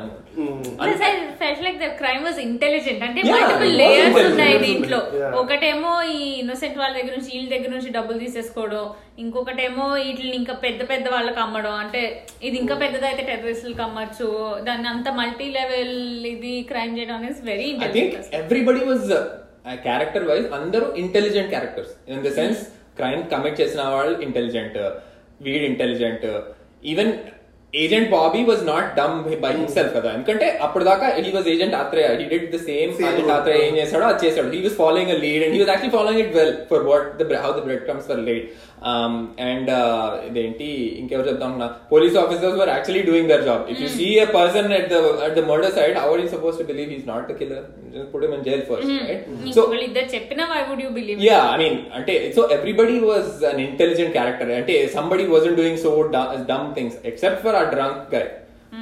క్రైమ్ వాజ్ ఇంటెలిజెంట్ అంటే మల్టిపుల్ లేయర్స్. ఉన్నాయి దీంట్లో. ఒకటేమో ఈ ఇన్నోసెంట్ వాళ్ళ దగ్గర నుంచి వీళ్ళ దగ్గర నుంచి డబ్బులు తీసేసుకోవడం. ఇంకొకటేమో వీటిని ఇంకా పెద్ద పెద్ద వాళ్ళకి అమ్మడం. అంటే ఇది ఇంకా పెద్దదైతే టెర్రరిస్టులకు అమ్మచ్చు. దాన్ని అంత మల్టీ లెవెల్ ఇది క్రైమ్ చేయడం అనేది very intelligent everybody was character wise అందరూ intelligent characters in the sense crime commit చేసిన వాళ్ళు intelligent weed intelligent even agent Bobby was not dumb by himself కదా ఎందుకంటే అప్పుడు దాకా he was agent Athreya he did the same Same Athreya ఏం చేశాడో అది చేశాడు he was following a lead and he was actually following it well for what the how the bread comes for laid And ఇదేంటి ఇంకెవరు చెప్తాం police officers were actually doing their job if you see a person at the at the murder site how are you suppose to believe is not the killer put him in jail first right so ఇద్దరు చెప్పినా why would you believe yeah I mean అంటే so everybody was an intelligent character అంటే somebody wasn't doing so dumb things except for ఆ drunk guy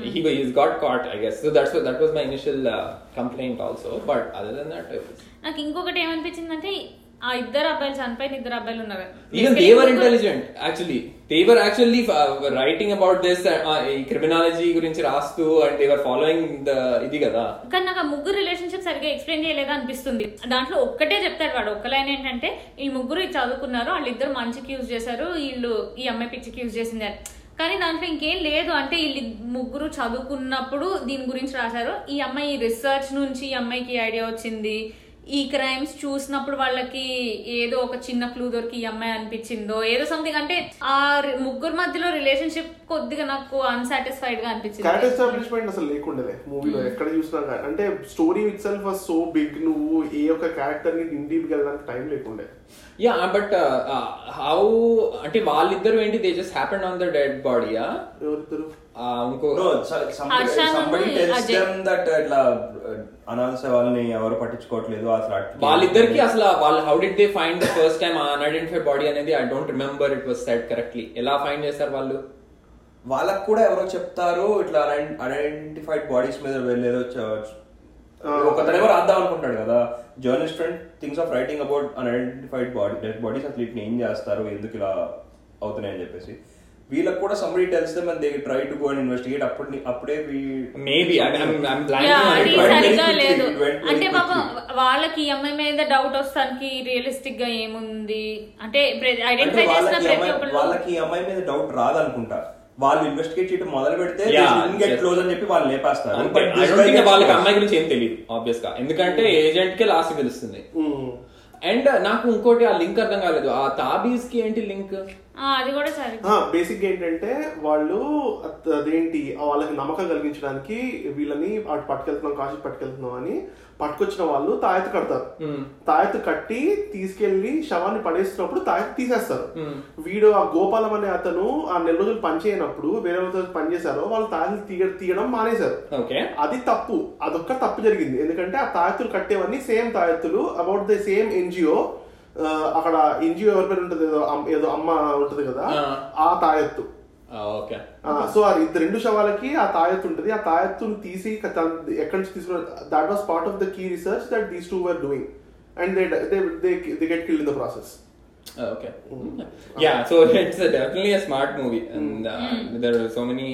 he he's got caught i guess. So that's what that was my initial uh, complaint also. But other than that it was, నాకు ఇంకొకటి ఏమనిపించిందంటే ఆ ఇద్దరు అబ్బాయిలు చనిపోయిన ఇద్దరు అబ్బాయిలు ఉన్నారు. Even they were intelligent actually. They were actually uh, writing about this uh, ఈ క్రిమినాలజీ గురించి రాస్తూ they were following the ఇది కదా. కానీ నాకు ఆ ముగ్గురు రిలేషన్షిప్ సరిగ్గా ఎక్స్ప్లెయిన్ చేయలేదా అనిపిస్తుంది. దాంట్లో ఒక్కటే చెప్తాడు వాడు. ఒక్క లైన్ ఏంటంటే ఈ ముగ్గురు చదువుకున్నారు వాళ్ళిద్దరు మంచికి యూజ్ చేశారు వీళ్ళు ఈ అమ్మాయి పిచ్చికి యూజ్ చేసింది అని. కానీ దాంట్లో ఇంకేం లేదు అంటే వీళ్ళు ముగ్గురు చదువుకున్నప్పుడు దీని గురించి రాశారు. ఈ అమ్మాయి రిసర్చ్ నుంచి ఈ అమ్మాయికి ఐడియా వచ్చింది. ఈ క్రైమ్స్ చూసినప్పుడు వాళ్ళకి ఏదో ఒక చిన్న క్లూ దొరికి ఈ అమ్మాయి అనిపించిందో ఏదో సంథింగ్ అంటే ఆ ముగ్గురు మధ్యలో రిలేషన్షిప్ కొద్దిగా నాకు అన్సాటిస్ఫైడ్గా అనిపించింది. క్యారెక్టర్ ఎస్టాబ్లిష్మెంట్ అసలు లేకుండేలే మూవీలో ఎక్కడ చూసినా అంటే story itself was so big నువ్వు ఏ ఒక్క క్యారెక్టర్ని డీప్ వెళ్ళడానికి టైం లేకుండే. యా బట్ హౌ అంటే వాళ్ళిద్దరు ఏంటి they just happened on the dead బాడీయా ఎవరిద్దరు? ఇట్లా అనాథ వాళ్ళని ఎవరు పట్టించుకోవట్లేదు అసలు వాళ్ళిద్దరికి అసలు వాళ్ళు how did they find the first time unidentified body అనేది I don't remember it was said correctly ఎలా ఫైండ్ చేస్తారు వాళ్ళు? వాళ్ళకు కూడా ఎవరో చెప్తారు ఇట్లా అన్ఐడెంటిఫైడ్ బాడీస్ మీద వెళ్ళేదో ఒకతనేమో రాద్దాం అనుకుంటాడు కదా. Journalist friend things of writing about unidentified body dead bodies అసలు వీటిని ఏం చేస్తారు ఎందుకు ఇలా అవుతున్నాయి అని చెప్పేసి. వీళ్ళకి కూడా somebody tells them and they try to go and investigate అప్పుడు అప్పుడే మేబీ లేదు. అంటే పాపం. వాళ్ళకి ఈ అమ్మాయి మీద డౌట్ వస్తానికి రియలిస్టిక్గా ఏముంది? అంటే ఐడెంటిఫై చేసిన వాళ్ళకి ప్రతి ఒక్కళ్ళు. వాళ్ళకి ఈ అమ్మాయి మీద డౌట్ రాదనుకుంటా. వాళ్ళు ఇన్వెస్టిగేట్ చేయడం మొదలు పెడితే గెట్. క్లోజ్ అని చెప్పి వాళ్ళు లేపేస్తారు. వాళ్ళకి. అమ్మాయి గురించి ఏం తెలియదు ఆబ్వియస్గా. ఎందుకంటే ఏజెంట్ కే లాస్ట్ తెలుస్తుంది. అండ్ నాకు ఇంకోటి ఆ లింక్ అర్థం కాలేదు. ఆ తాబీస్కి ఏంటి లింక్ అది కూడా సరే బేసిక్ ఏంటంటే వాళ్ళు అదేంటి వాళ్ళకి నమ్మకం కలిగించడానికి వీళ్ళని అటు పట్టుకెళ్తున్నాం కాశీ పట్టుకెళ్తున్నాం అని పట్టుకొచ్చిన వాళ్ళు తాయెత్తు కడతారు. తాయెత్తు కట్టి తీసుకెళ్ళి శవాన్ని పడేస్తున్నప్పుడు తాయెత్తు తీసేస్తారు. వీడు ఆ గోపాలం అనే అతను ఆ నెల రోజులు పనిచేయనప్పుడు వేరే వాళ్ళతో పనిచేశారో వాళ్ళు తాయెత్తు తీయ తీయడం మానేశారు. ఓకే. అది తప్పు. అదొక్క తప్పు జరిగింది. ఎందుకంటే ఆ తాయెత్తులు కట్టేవన్నీ సేమ్ తాయెత్తులు అబౌట్ ద సేమ్ ఎన్జిఓ అక్కడ ఎన్జిఓ ఎవరి పేరు ఉంటుంది? ఏదో ఏదో అమ్మ ఉంటుంది కదా? ఆ. తాయెత్తు. ఓకే. సో అది ఇద్దరు రెండు శవాలకి ఆ తాయెత్తు ఉంటుంది. ఆ తాయెత్తుని తీసి ఎక్కడి నుంచి తీసుకున్న that was part of the key research that these two were doing and they they they get kill in the process okay. Yeah so it's definitely a smart movie and there so many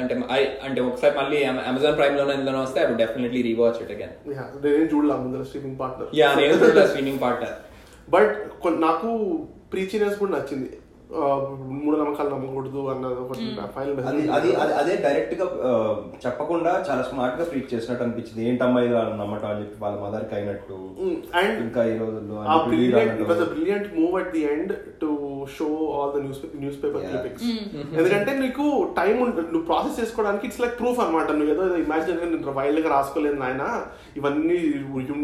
అంటే I అంటే ఒకసారి మళ్ళీ Amazon ప్రైమ్లోనే ఇందులో వస్తే I would definitely rewatch it again నేను చూడలా ముందర స్ట్రీమింగ్ పార్ట్నర్ యా నేను స్విమ్మింగ్ పార్ట్నర్ బట్ నాకు ప్రీచినెస్ కూడా నచ్చింది. ఆ, మూఢనమ్మకాలు నమ్మకూడదు అన్నది ఒకటి అది అది అది- అదే డైరెక్ట్గా చెప్పకుండా చాలా స్మార్ట్గా ట్రీట్ చేసినట్టు అనిపించింది. ఏంటమ్మా ఇది వాళ్ళని నమ్మటం? అని చెప్పి వాళ్ళ మదర్కి అయినట్టు. అండ్ ఇంకా ఈ రోజుల్లో brilliant move at the end to show all the news newspaper. Clippings ఎందుకంటే నీకు టైం నువ్వు ప్రాసెస్ చేసుకోవడానికి ఇట్స్ లైక్ ప్రూఫ్ అనమాట నువ్వు ఏదో ఇమాజిన్ నేను వైల్డ్గా రాసుకోలేదు నాయన. ఇవన్నీ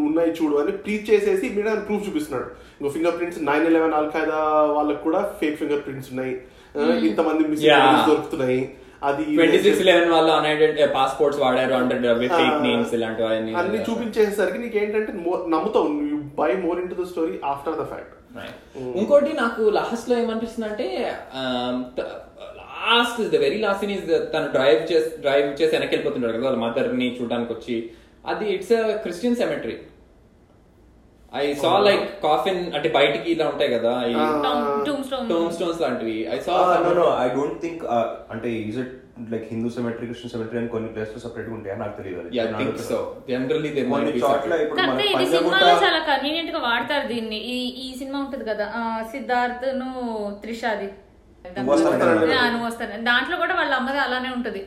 ఉన్నాయి చూడు అని ప్రీచ్ చేసేసి మీద ప్రూఫ్ చూపిస్తున్నాడు. ఇంకో finger prints nine eleven al Qaeda వాళ్ళకి కూడా ఫేక్ ఫింగర్ ప్రింట్స్ ఉన్నాయి. ఆ, ఇంతమంది. మిస్సింగ్ దొరుకుతున్నాయి. అది ట్వంటీ సిక్స్ లెవెన్ వాళ్ళు అన్ఐడెంట్ పాస్పోర్ట్స్ వాడారు విత్ ఫేక్ నేమ్స్ ఇలాంటివన్నీ. అన్ని చూపించేసరికి నీకు ఏంటంటే నమ్ముతావు. You buy more into the story after the fact Right. ఇంకోటి నాకు లాస్ట్లో ఏమనిపిస్తుంది అంటే last is the very last in is తను డ్రైవ్ చేసి డ్రైవ్ చేసి వెనక్కి వెళ్ళిపోతుంటాడు కదా వాళ్ళ మదర్ని చూడడానికి వచ్చి అది it's Christian cemetery I saw like coffin అంటే బయటికి ఇలా ఉంటాయి కదా టూమ్ స్టోన్ టోమ్ స్టోన్స్ లాంటివి. I saw no no I don't think అంటే is it like Hindu cemetery Christian cemetery అని కొన్ని ప్లేసెస్ సెపరేట్ ఉంటాయి నాకు తెలియదు. Yeah think so. Generally they కొన్ని చోట్ల ఇప్పుడు మన సినిమాలో చాలా కన్వీనియంట్గా వాడతారు దీన్ని. ఈ ఈ సినిమా ఉంటది కదా సిద్ధార్థ్ను త్రిషాది. దాంట్లో కూడా వాళ్ళ అమ్మది అలానే ఉంటది.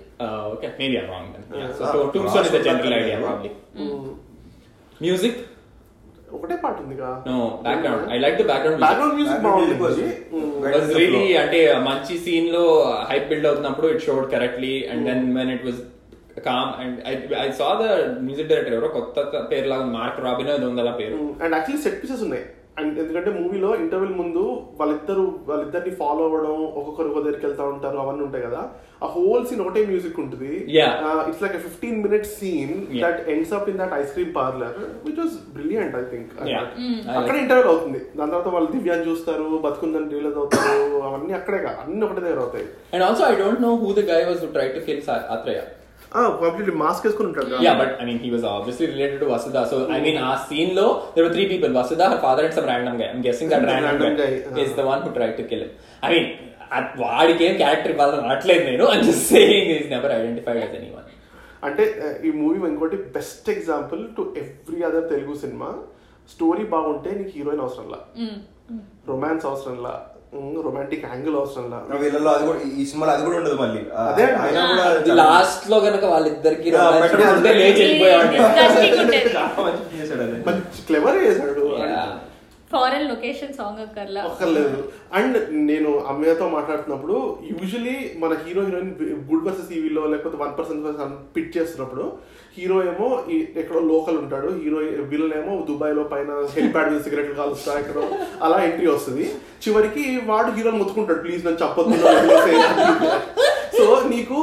Okay maybe I wrong so tomb stone is the general idea probably music ఒకటే పాట ఉందిగా. No background I like the background background music Background బాగుంది music was- Mm. రియలీ. అంటే మంచి సీన్లో హైప్ బిల్డ్ అవుతున్నప్పుడు it showed correctly and then when it was calm and I saw the music director ఎవరో కొత్త పేరు లాగా మార్క్ రాబిన్ అది ఉంది అలా పేరు. అండ్ యాక్చువల్లీ సెట్ పీసెస్ ఉన్నాయి. అండ్ ఎందుకంటే మూవీలో ఇంటర్వెల్ ముందు వాళ్ళిద్దరు వాళ్ళిద్దరిని ఫాలో అవ్వడం ఒక్కొక్కరు ఒక దగ్గరికి వెళ్తా ఉంటారు అవన్నీ ఉంటాయి కదా. ఆ హోల్ సీన్ ఒకటే మ్యూజిక్ ఉంటుంది. It's like fifteen minute scene. That ends up in that ice cream parlour which was brilliant I think. అక్కడ ఇంటర్వెల్ అవుతుంది. దాని తర్వాత వాళ్ళు దివ్యాన్ని చూస్తారు బతుకుందని రిలీజ్ అవుతారు అవన్నీ అక్కడే కాదు అన్ని ఒకటే దగ్గర అవుతాయి. And also I don't know who the guy was try to kill Athreya mask వేసుకుని yeah but I related to so I సీన్లో there three people Vasudha father and some random guessing that random guy is I వాడికి ఏం character ఇవ్వాలని నేను. Just saying his never identified as anyone అంటే ఈ movie ఇంకోటి best example to every other Telugu cinema story బాగుంటే నీకు heroine అవసరంలా. Mm, mm. రొమాన్స్ అవసరంలా. రొమాంటిక్ యాంగిల్ అవసరంలా వీళ్ళలో అది కూడా ఈ సినిమాలో అది కూడా ఉండదు మళ్ళీ. అదే. లాస్ట్లో గనక వాళ్ళిద్దరికి మంచి చేశాడు అది. మంచి క్లెవర్ చేశాడు. ఫారెన్ లొకేషన్ సాంగ్ అక్కర్లా. ఒక్కర్లేదు అండ్ నేను అమ్మయ్యతో మాట్లాడుతున్నప్పుడు యూజువలీ మన హీరో హీరోయిన్ గుడ్ వర్సెస్ ఈవీలో లేకపోతే వన్ పర్సెంట్ పిట్ చేస్తున్నప్పుడు హీరో ఏమో ఎక్కడో లోకల్ ఉంటాడు హీరో విలన్ ఏమో దుబాయ్లో పైన హెలిప్యాడ్ మీద సిగరెట్లు కాలుస్తా ఎక్కడో అలా ఎంట్రీ వస్తుంది. చివరికి వాడు హీరో ముత్తుకుంటాడు ప్లీజ్ నన్ను చెప్పొద్దు సో నీకు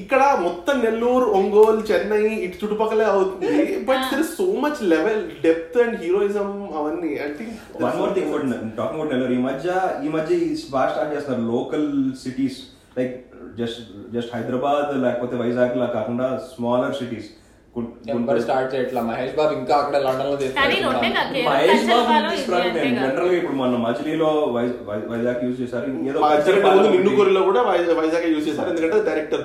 ఇక్కడ మొత్తం నెల్లూరు ఒంగోలు చెన్నై ఇటు చుట్టుపక్కలే అవుతుంది. But there so much level depth and heroism అవన్నీ. I think one more thing talking about Nellore ఈ మధ్య ఈ మధ్య ఈ బాగా స్టార్ట్ చేస్తున్నారు local cities like just just Hyderabad లేకపోతే వైజాగ్ లా కాకుండా స్మాలర్ సిటీస్ ఎవరు స్టార్ట్ చేయట్లా? మహేష్ బాబు ఇంకా అక్కడ లండన్లో మహేష్ బాబు జనరల్గా ఇప్పుడు మన వై- వైజాగ్ యూజ్ చేశారు. ఏదో కల్చర్ కల్చర్ పాలన నిన్ను ఒకటి- కోరిలో కూడా వైజాగ్ యూజ్ చేశారు. ఎందుకంటే డైరెక్టర్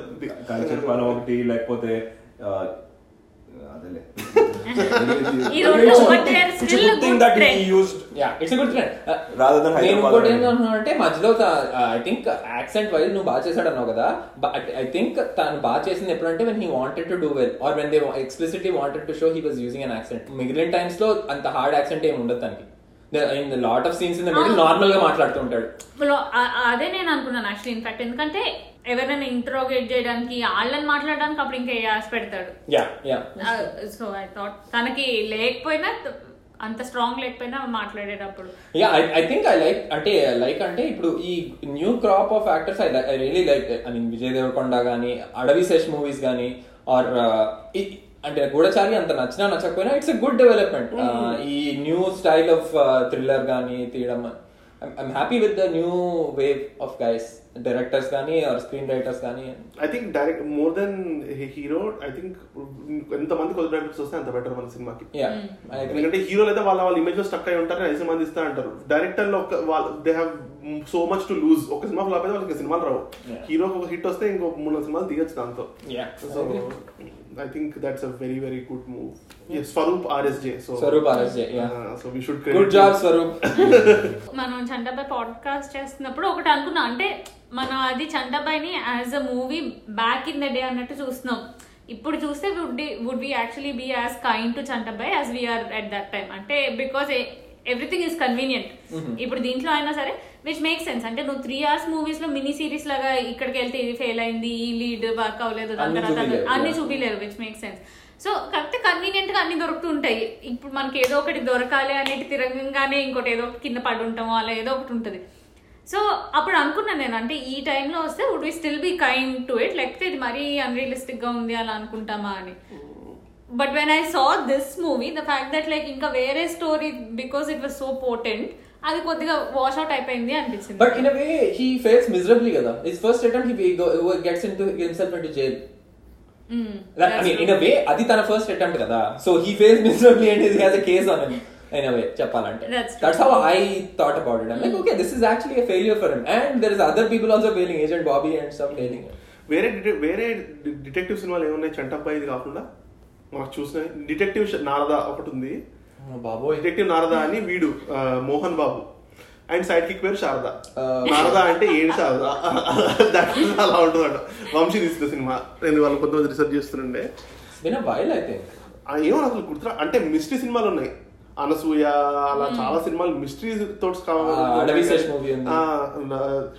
కల్చర్ పాలన ఒకటి లేకపోతే అదేలే. Hyderabad ఇంకోటి. ఏంటంటే మధ్యలో ఐ థింక్ యాక్సెంట్ వైజ్ నువ్వు బాగా చేశాడు అన్నావు కదా ఐ థింక్ తను బాగా చేసింది ఎప్పుడంటే when he wanted to do well or when they explicitly wanted to show he was using an accent మిగిలిన టైమ్స్లో అంత హార్డ్ యాక్సెంట్ ఏమి ఉండదు తనకి. In lot of scenes in middle నార్మల్గా మాట్లాడుతూ ఉంటాడు. లో- ఆ- అదే నేను అనుకున్నాను యాక్చువల్లీ ఇన్ఫాక్ట్ ఎందుకంటే ఎవరైనా ఇంట్రోగేట్ చేయడానికి వాళ్ళని మాట్లాడడానికి అప్పుడు ఇంకా యాస్ పెడతాడు? Yeah yeah. So I thought తనకి లేకపోయినా అంత స్ట్రాంగ్ లేకపోయినా మాట్లాడేటప్పుడు. Yeah I think I like అంటే లైక్ అంటే ఇప్పుడు ఈ new crop of actors I I really like I mean Vijay Deverakonda కానీ అడవి శేష్ మూవీస్ కానీ ఆర్ అంటే గూఢచారి అంత నచ్చినా నచ్చకపోయినా ఇట్స్ ఎ గుడ్ డెవలప్మెంట్ ఈ న్యూ స్టైల్ ఆఫ్ థ్రిల్లర్ కానీ తీయడం I'm happy with the new wave of guys directors కానీ ఆర్ స్క్రీన్ రైటర్స్ కానీ I think direct more than hero I think ఎంతమంది కొత్త డైరెక్టర్స్ వస్తే అంత బెటర్ మన సినిమాకి అగ్రీ ఎందుకంటే హీరోలు అయితే వాళ్ళ వాళ్ళ ఇమేజ్లో స్టక్ అయి ఉంటారు ఐదు మంది ఇస్తా అంటారు డైరెక్టర్లో ఒక వాళ్ళు they have so much to lose ఒక సినిమా ఫ్లాప్ అయితే వాళ్ళకి సినిమాలు రావు. హీరోకి ఒక హిట్ వస్తే ఇంకో మూడు సినిమాలు తీయచ్చు దాంతో. So. I think that's a very very good move. Yes, Swaroop RSJ. So Swaroop RSJ, yeah. Uh, so we should good job Swaroop మనం చంటాబాయ్ పాడ్కాస్ట్ చేస్తున్నప్పుడు ఒకటి అనుకున్నాం అంటే మనం అది చంటాబాయ్ని as a movie back in the day అన్నట్టు చూస్తున్నాం ఇప్పుడు చూస్తే would would we actually be as kind to Chantabbai as we're at that time అంటే బికాస్ ఎవ్రీథింగ్ ఈస్ కన్వీనియంట్ ఇప్పుడు దీంట్లో అయినా సరే విచ్ మేక్ సెన్స్ అంటే నువ్వు త్రీ అవర్స్ మూవీస్లో మినీ సిరీస్ లాగా ఇక్కడికి వెళ్తే ఇది ఫెయిల్ అయింది ఈ లీడ్ వర్క్ అవ్వలేదు దాని అన్ని తర్వాత. చూపిలేరు విచ్ మేక్ సెన్స్ సో కాకపోతే కన్వీనియంట్గా అన్ని దొరుకుతుంటాయి ఇప్పుడు మనకి ఏదో ఒకటి దొరకాలి అనేది తిరగంగానే ఇంకోటి ఏదో ఒకటి కింద పడి ఉంటామో అలా ఏదో ఒకటి ఉంటుంది. సో అప్పుడు అనుకున్నాను నేను అంటే ఈ టైంలో వస్తే would we still be kind to it లేకపోతే ఇది మరీ అన్రియలిస్టిక్గా ఉంది అలా అనుకుంటామా అని. But when I saw this movie the fact that like ఇంకా వేరే story because it was so potent అది కొద్దిగా వాష్ అవుట్ అయిపోయింది అనిపించింది. But in way he fails miserably కదా. His first attempt he gets in to himself in to jail. In way అది తన first attempt కదా. So he face miserably and he has a case on him in a way చెప్పాలంటే. That's how I thought about it like okay this is actually a failure for him and there is other people also failing agent Bobby and stuff failing వేరే వేరే detective సినిమాలు ఏమున్నాయి? చంటబ్బాయి ఇది కాకుండా? మనకు చూసిన detective Narada ఒకటి ఉంది. బాబోయ్. డిటెక్టివ్ నారద అని వీడు Mohan Babu. And sidekick పేరు శారద. నారద అంటే ఏడు శారద. Is అలా ఉంటుందంట. వంశీ తీసిన సినిమా. నేను వాళ్ళు కొంతమంది రీసెర్చ్ చేస్తుండే ఏమో అసలు గుర్తురా. అంటే మిస్టరీ సినిమాలు ఉన్నాయి. అనసూయ అలా చాలా సినిమాలు మిస్టరీ తోటి.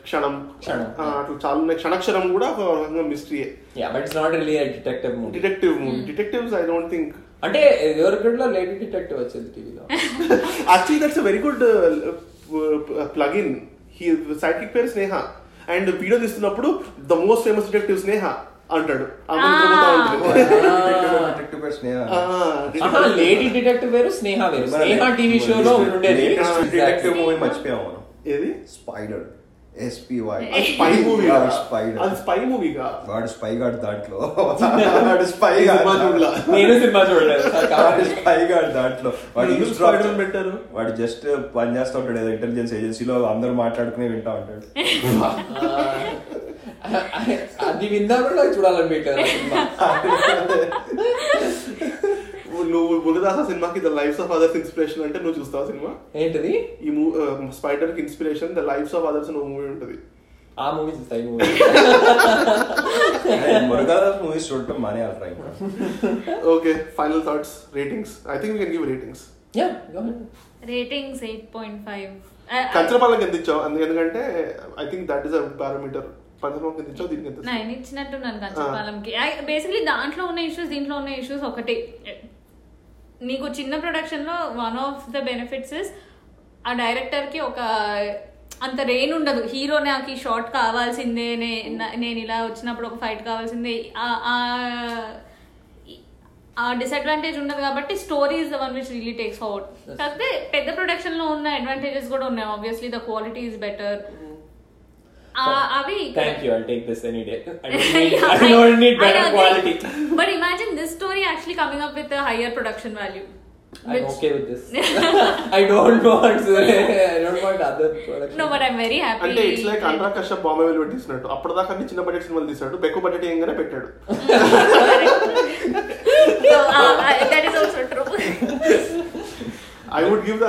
క్షణం. అట్లా చాలా ఉన్నాయి. క్షణక్షరం కూడా ఒక రకంగా mystery yeah but it's not really a detective detective movie detectives I don't think అంటే ఎవరికట్లో లేడీ డిటెక్టివ్ వచ్చేది టీవీలో? Actually that's very good plug in he sidekick పేరు Sneha. And video తీస్తున్నప్పుడు the most famous detective Sneha అంటాడు. Lady detective వేరు స్నేహ. వేరు. స్నేహ TV షోలో ఉండేది డిటెక్టివ్ మూవీ మర్చిపోయాము ఏది? స్పైడర్ ఎస్పీవై స్పై మూవీ అది స్పై మూవీగా వాడు స్పై గాడు దాంట్లో. వాడు స్పై. నేను సినిమా చూడలేదు. వాడు స్పై గాడు దాంట్లో. వాడు పెట్టారు? వాడు జస్ట్ పని చేస్తూ ఉంటాడు. ఏదో ఇంటెలిజెన్స్ ఏజెన్సీలో అందరూ మాట్లాడుకునే వింటా ఉంటాడు. అది విందా కూడా నాకు చూడాలనిపించదు సినిమా. నువ్వు మురుదాస సినిమాకి the lives of others inspiration అంటే నువ్వు చూస్తావు సినిమా? ఏంటిది? ఈ స్పైడర్కి inspiration the lives of others నువ్వు మూవీ ఉంటుంది. ఆ మూవీ చూస్తాయి మూవీ. మురుగాదాస్ మూవీస్ చూడటం మానేయాలరా ఇంకా. Okay final thoughts ratings I think we can give ratings yeah ratings eight point five కంచరపాలకి ఎంత ఇచ్చావు. ఎందుకంటే I think that is a parameter? Nine ఇచ్చినట్టున్నాను కంచపాలంకి బేసిక్లీ దాంట్లో ఉన్న ఇష్యూస్ దీంట్లో ఉన్న ఇష్యూస్ ఒకటి. నీకు చిన్న ప్రొడక్షన్లో one of the benefits is ఆ డైరెక్టర్కి ఒక అంత రెయిన్ ఉండదు. హీరో నాకు ఈ షార్ట్ కావాల్సిందే నేను ఇలా వచ్చినప్పుడు ఒక ఫైట్ కావాల్సిందే. ఆ- డిసడ్వాంటేజ్ ఉండదు కాబట్టి story is the one which really takes forward కాకపోతే పెద్ద ప్రొడక్షన్లో ఉన్న అడ్వాంటేజెస్ కూడా ఉన్నాయి. Obviously the quality is better అవి thank you I take this any day I don't need better quality But imagine this story actually coming up with a higher production value. I'm Which- okay with this. I don't want I don't want other production. No, but I'm very happy. అంటే it's like Anurag Kashyap Bombay వెళ్ళి పెట్టిస్తున్నట్టు అప్పటిదాకా అన్ని చిన్న budget సినిమాలు తీసాడు బెక్కు budget ఏంగానే పెట్టాడు So, uh, uh, that is also true. I would give the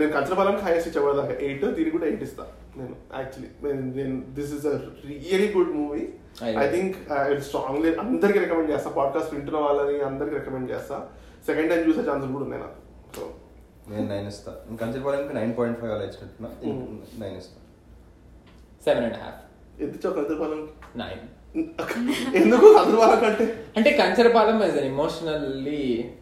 నేను కంచరపాలెంకి హైయెస్ట్ ఇచ్చా దాకా. ఎయిట్ దీనికి కూడా ఎయిట్ ఇస్తా నేను యాక్చువల్లీ నేను this is a really good movie I think I strongly అందరికి రికమెండ్ చేస్తా. పాడ్కాస్ట్ వింటున్న వాళ్ళని అందరికి రికమెండ్ చేస్తా. సెకండ్ టైం చూసే ఛాన్సెస్ కూడా ఉన్నాయి నాకు. సో నేను నైన్ ఇస్తా కంచర్పాలెంకి నైన్ పాయింట్ ఫైవ్ అలా ఇచ్చినట్టున్నా నైన్ ఇస్తా. సెవెన్ అండ్ హాఫ్ ఎంత ఇచ్చావు కంచరపాలెంకి నైన్ ఎందుకు కంటే అంటే Kancharapalem is an emotionally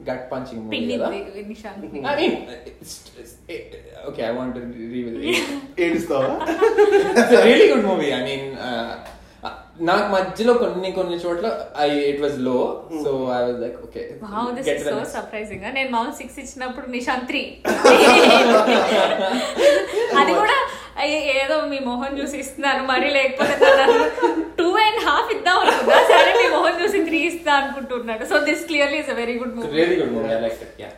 gut punching movie కదా? పిండింది Nishanth. I mean, it's, it's, it, okay, I want to revisit it. ఏడిస్తావా? It's a really good movie. I mean, uh, నాకు మధ్యలో కొన్ని కొన్ని చోట్ల I it వాజ్లో so I was like okay Wow, this is so surprising. నేను మామూలు six ఇచ్చినప్పుడు Nishant. Three అది కూడా ఏ- ఏదో మీ మొహం చూసి ఇస్తున్నాను మరి లేకపోతే టూ అండ్ హాఫ్ ఇద్దాం అనుకున్నా. సరే మీ మొహం చూసి త్రీ ఇస్తా అనుకుంటున్నాడు. So this clearly is a very good movie really good movie I like it yeah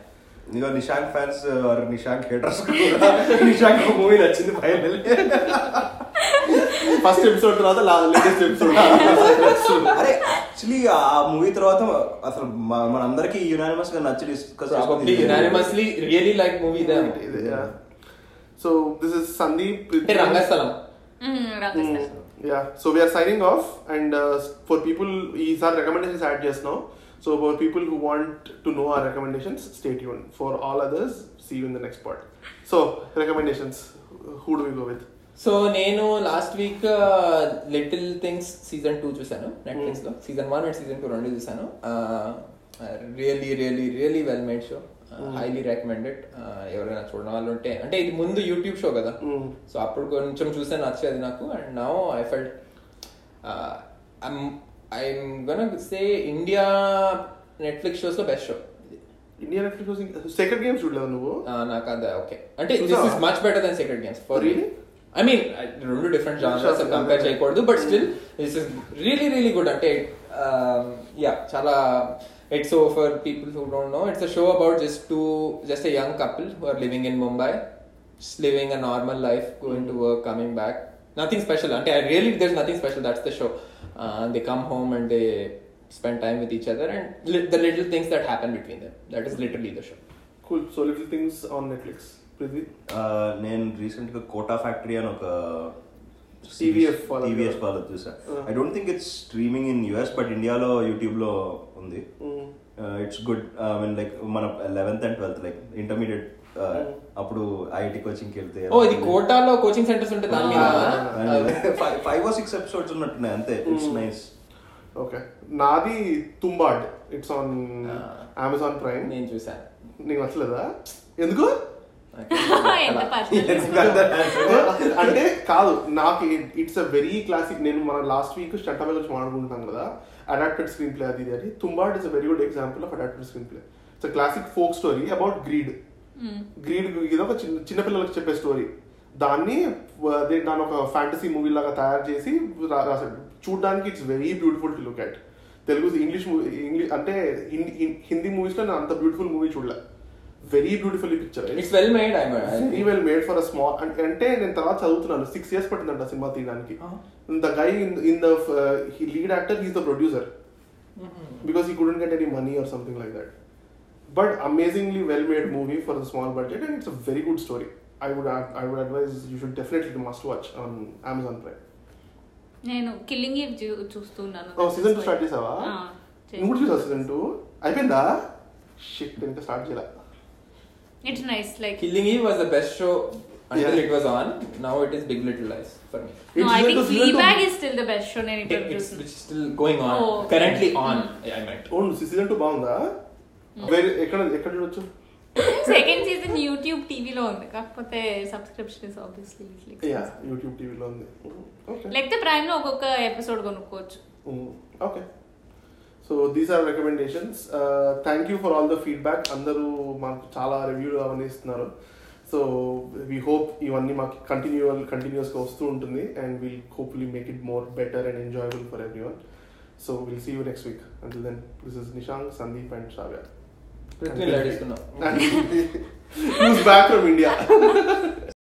ఇదిగో Nishank fans or Nishank haters కూడా నిషాంక్ మూవీ నచ్చింది ఫైనల్ ఫస్ట్ ఎపిసోడ్ తర్వాత లేటెస్ట్ ఎపిసోడ్ అరే యాక్చువల్లీ ఆ మూవీ తర్వాత అసలు మనందరికీ యునానిమస్గా నచ్చి discuss unanimously really like movie they so this is Sandeep Rangasthalam Rangasthalam yeah so we're signing off and for people ఈసారి రికమెండేషన్స్ యాడ్ చేస్తున్నాం so for people who want to know our recommendations stay Yoon for all others see you in the next part so recommendations who do we go with so నేను last week little things season two చూసాను నెట్ఫ్లిక్స్లో season one and season two రెండు చూసాను really really really well made show highly recommended ఎవరైనా చూడడం వాళ్ళు ఉంటే అంటే ఇది ముందు యూట్యూబ్ షో కదా. సో అప్పుడు కొంచెం చూస్తే నచ్చేది నాకు. And now I felt I'm gonna say India Netflix షోస్లో best show India Netflix Sacred Games చూడలేదు నువ్వు? నాకు అదే ఓకే అంటే this? Is much better than Sacred Games for Really? I mean రెండు డిఫరెంట్ జానర్స్. కంపేర్ చేయకూడదు but still this is really really good అంటే yeah చాలా it's so for people who don't know it's a show about just to just a young couple who are living in Mumbai living a normal life going to work coming back nothing special అంటే I really there nothing special that's the show they come home and they spend time with each other and li- the little things that happen between them that is literally the show cool so little things on Netflix Prithvi నేను recent గా quota factory అని ఒక వాళ్ళది. TVF వాళ్ళది చూసా. I don't think it's streaming in US but ఇండియాలో యూట్యూబ్లో ఉంది. It's good I mean like మన eleventh and twelfth like intermediate అప్పుడు ఐఐటి కోచింగ్కి వెళ్తే ఓ ఇది కోటాలో కోచింగ్ సెంటర్స్ ఉంటే దాని మీద ఫైవ్ ఆర్ సిక్స్ ఎపిసోడ్స్ ఉన్నట్టున్నాయి అంతే. ఇట్స్. నైస్ ఓకే నాది Tumbbad it's on Amazon Prime నేను చూసాను నీకు నచ్చలేదా? ఎందుకు? అంటే కాదు నాకు ఇట్స్ అ వెరీ క్లాసిక్ నేను మన లాస్ట్ వీక్ స్టంటా గురించి మాట్లాడుకుంటున్నాం కదా అడాప్టెడ్ స్క్రీన్ ప్లే అది అని. Tumbbad is a very good example of adapted screenplay it's classic folk story about greed greed ఇది ఒక చిన్న చిన్నపిల్లలకు చెప్పే స్టోరీ దాన్ని వ- దే- దాన్ని ఒక ఫ్యాంటసీ మూవీ లాగా తయారు చేసి రాశాడు. చూడడానికి it's very beautiful to look at Telugu English movie English అంటే హిందీ హిందీ మూవీస్లో నేను అంత బ్యూటిఫుల్ మూవీ చూడలే. Very beautiful picture it's well made I very well made for a small అంటే నేను తర్వాత చదువుతున్నాను. సిక్స్ ఇయర్స్ పట్టిందంట సినిమా తీయడానికి. The guy in the lead actor he's the producer because he couldn't get any money or something like that but amazingly well made movie for the small budget and it's a very good story I would I would advise you should definitely must watch on Amazon Prime నేను Killing Eve చూస్తున్నాను. Season two start చేసావా? నువ్వు కూడా చూసావు season two అయిపోయిందా? Shit ఇంకా start చేయాల. It's nice like killing ఈ was the best show until Yeah. it was on now it is big little lies for me No, I Season think two, season two- Fleabag is still the best show నేను It- ఇప్పుడు it's, చూసిన which is still going on Oh. currently on i meant oh season two బాగుందా వేరే ఎక్కడ ఎక్కడ చూడొచ్చు second season YouTube టీవీలో ఉంది కాకపోతే subscription is obviously yeah YouTube టీవీలో ఉంది ఓకే లేకపోతే ప్రైమ్ లో ఒక్కొక్క ఎపిసోడ్ కొనుక్కోవచ్చు okay so these are recommendations thank you for all the feedback అందరూ మాకు చాలా రివ్యూలు అవన్నీ ఇస్తున్నారు సో వీ హోప్ ఇవన్నీ మాకు కంటిన్యూవల్ కంటిన్యూస్గా వస్తూ ఉంటుంది and will hopefully make it more better and enjoyable for every one so will see you next week until then this is Nishank Sandeep and Shravya Prithvi లడిస్తున్నాం and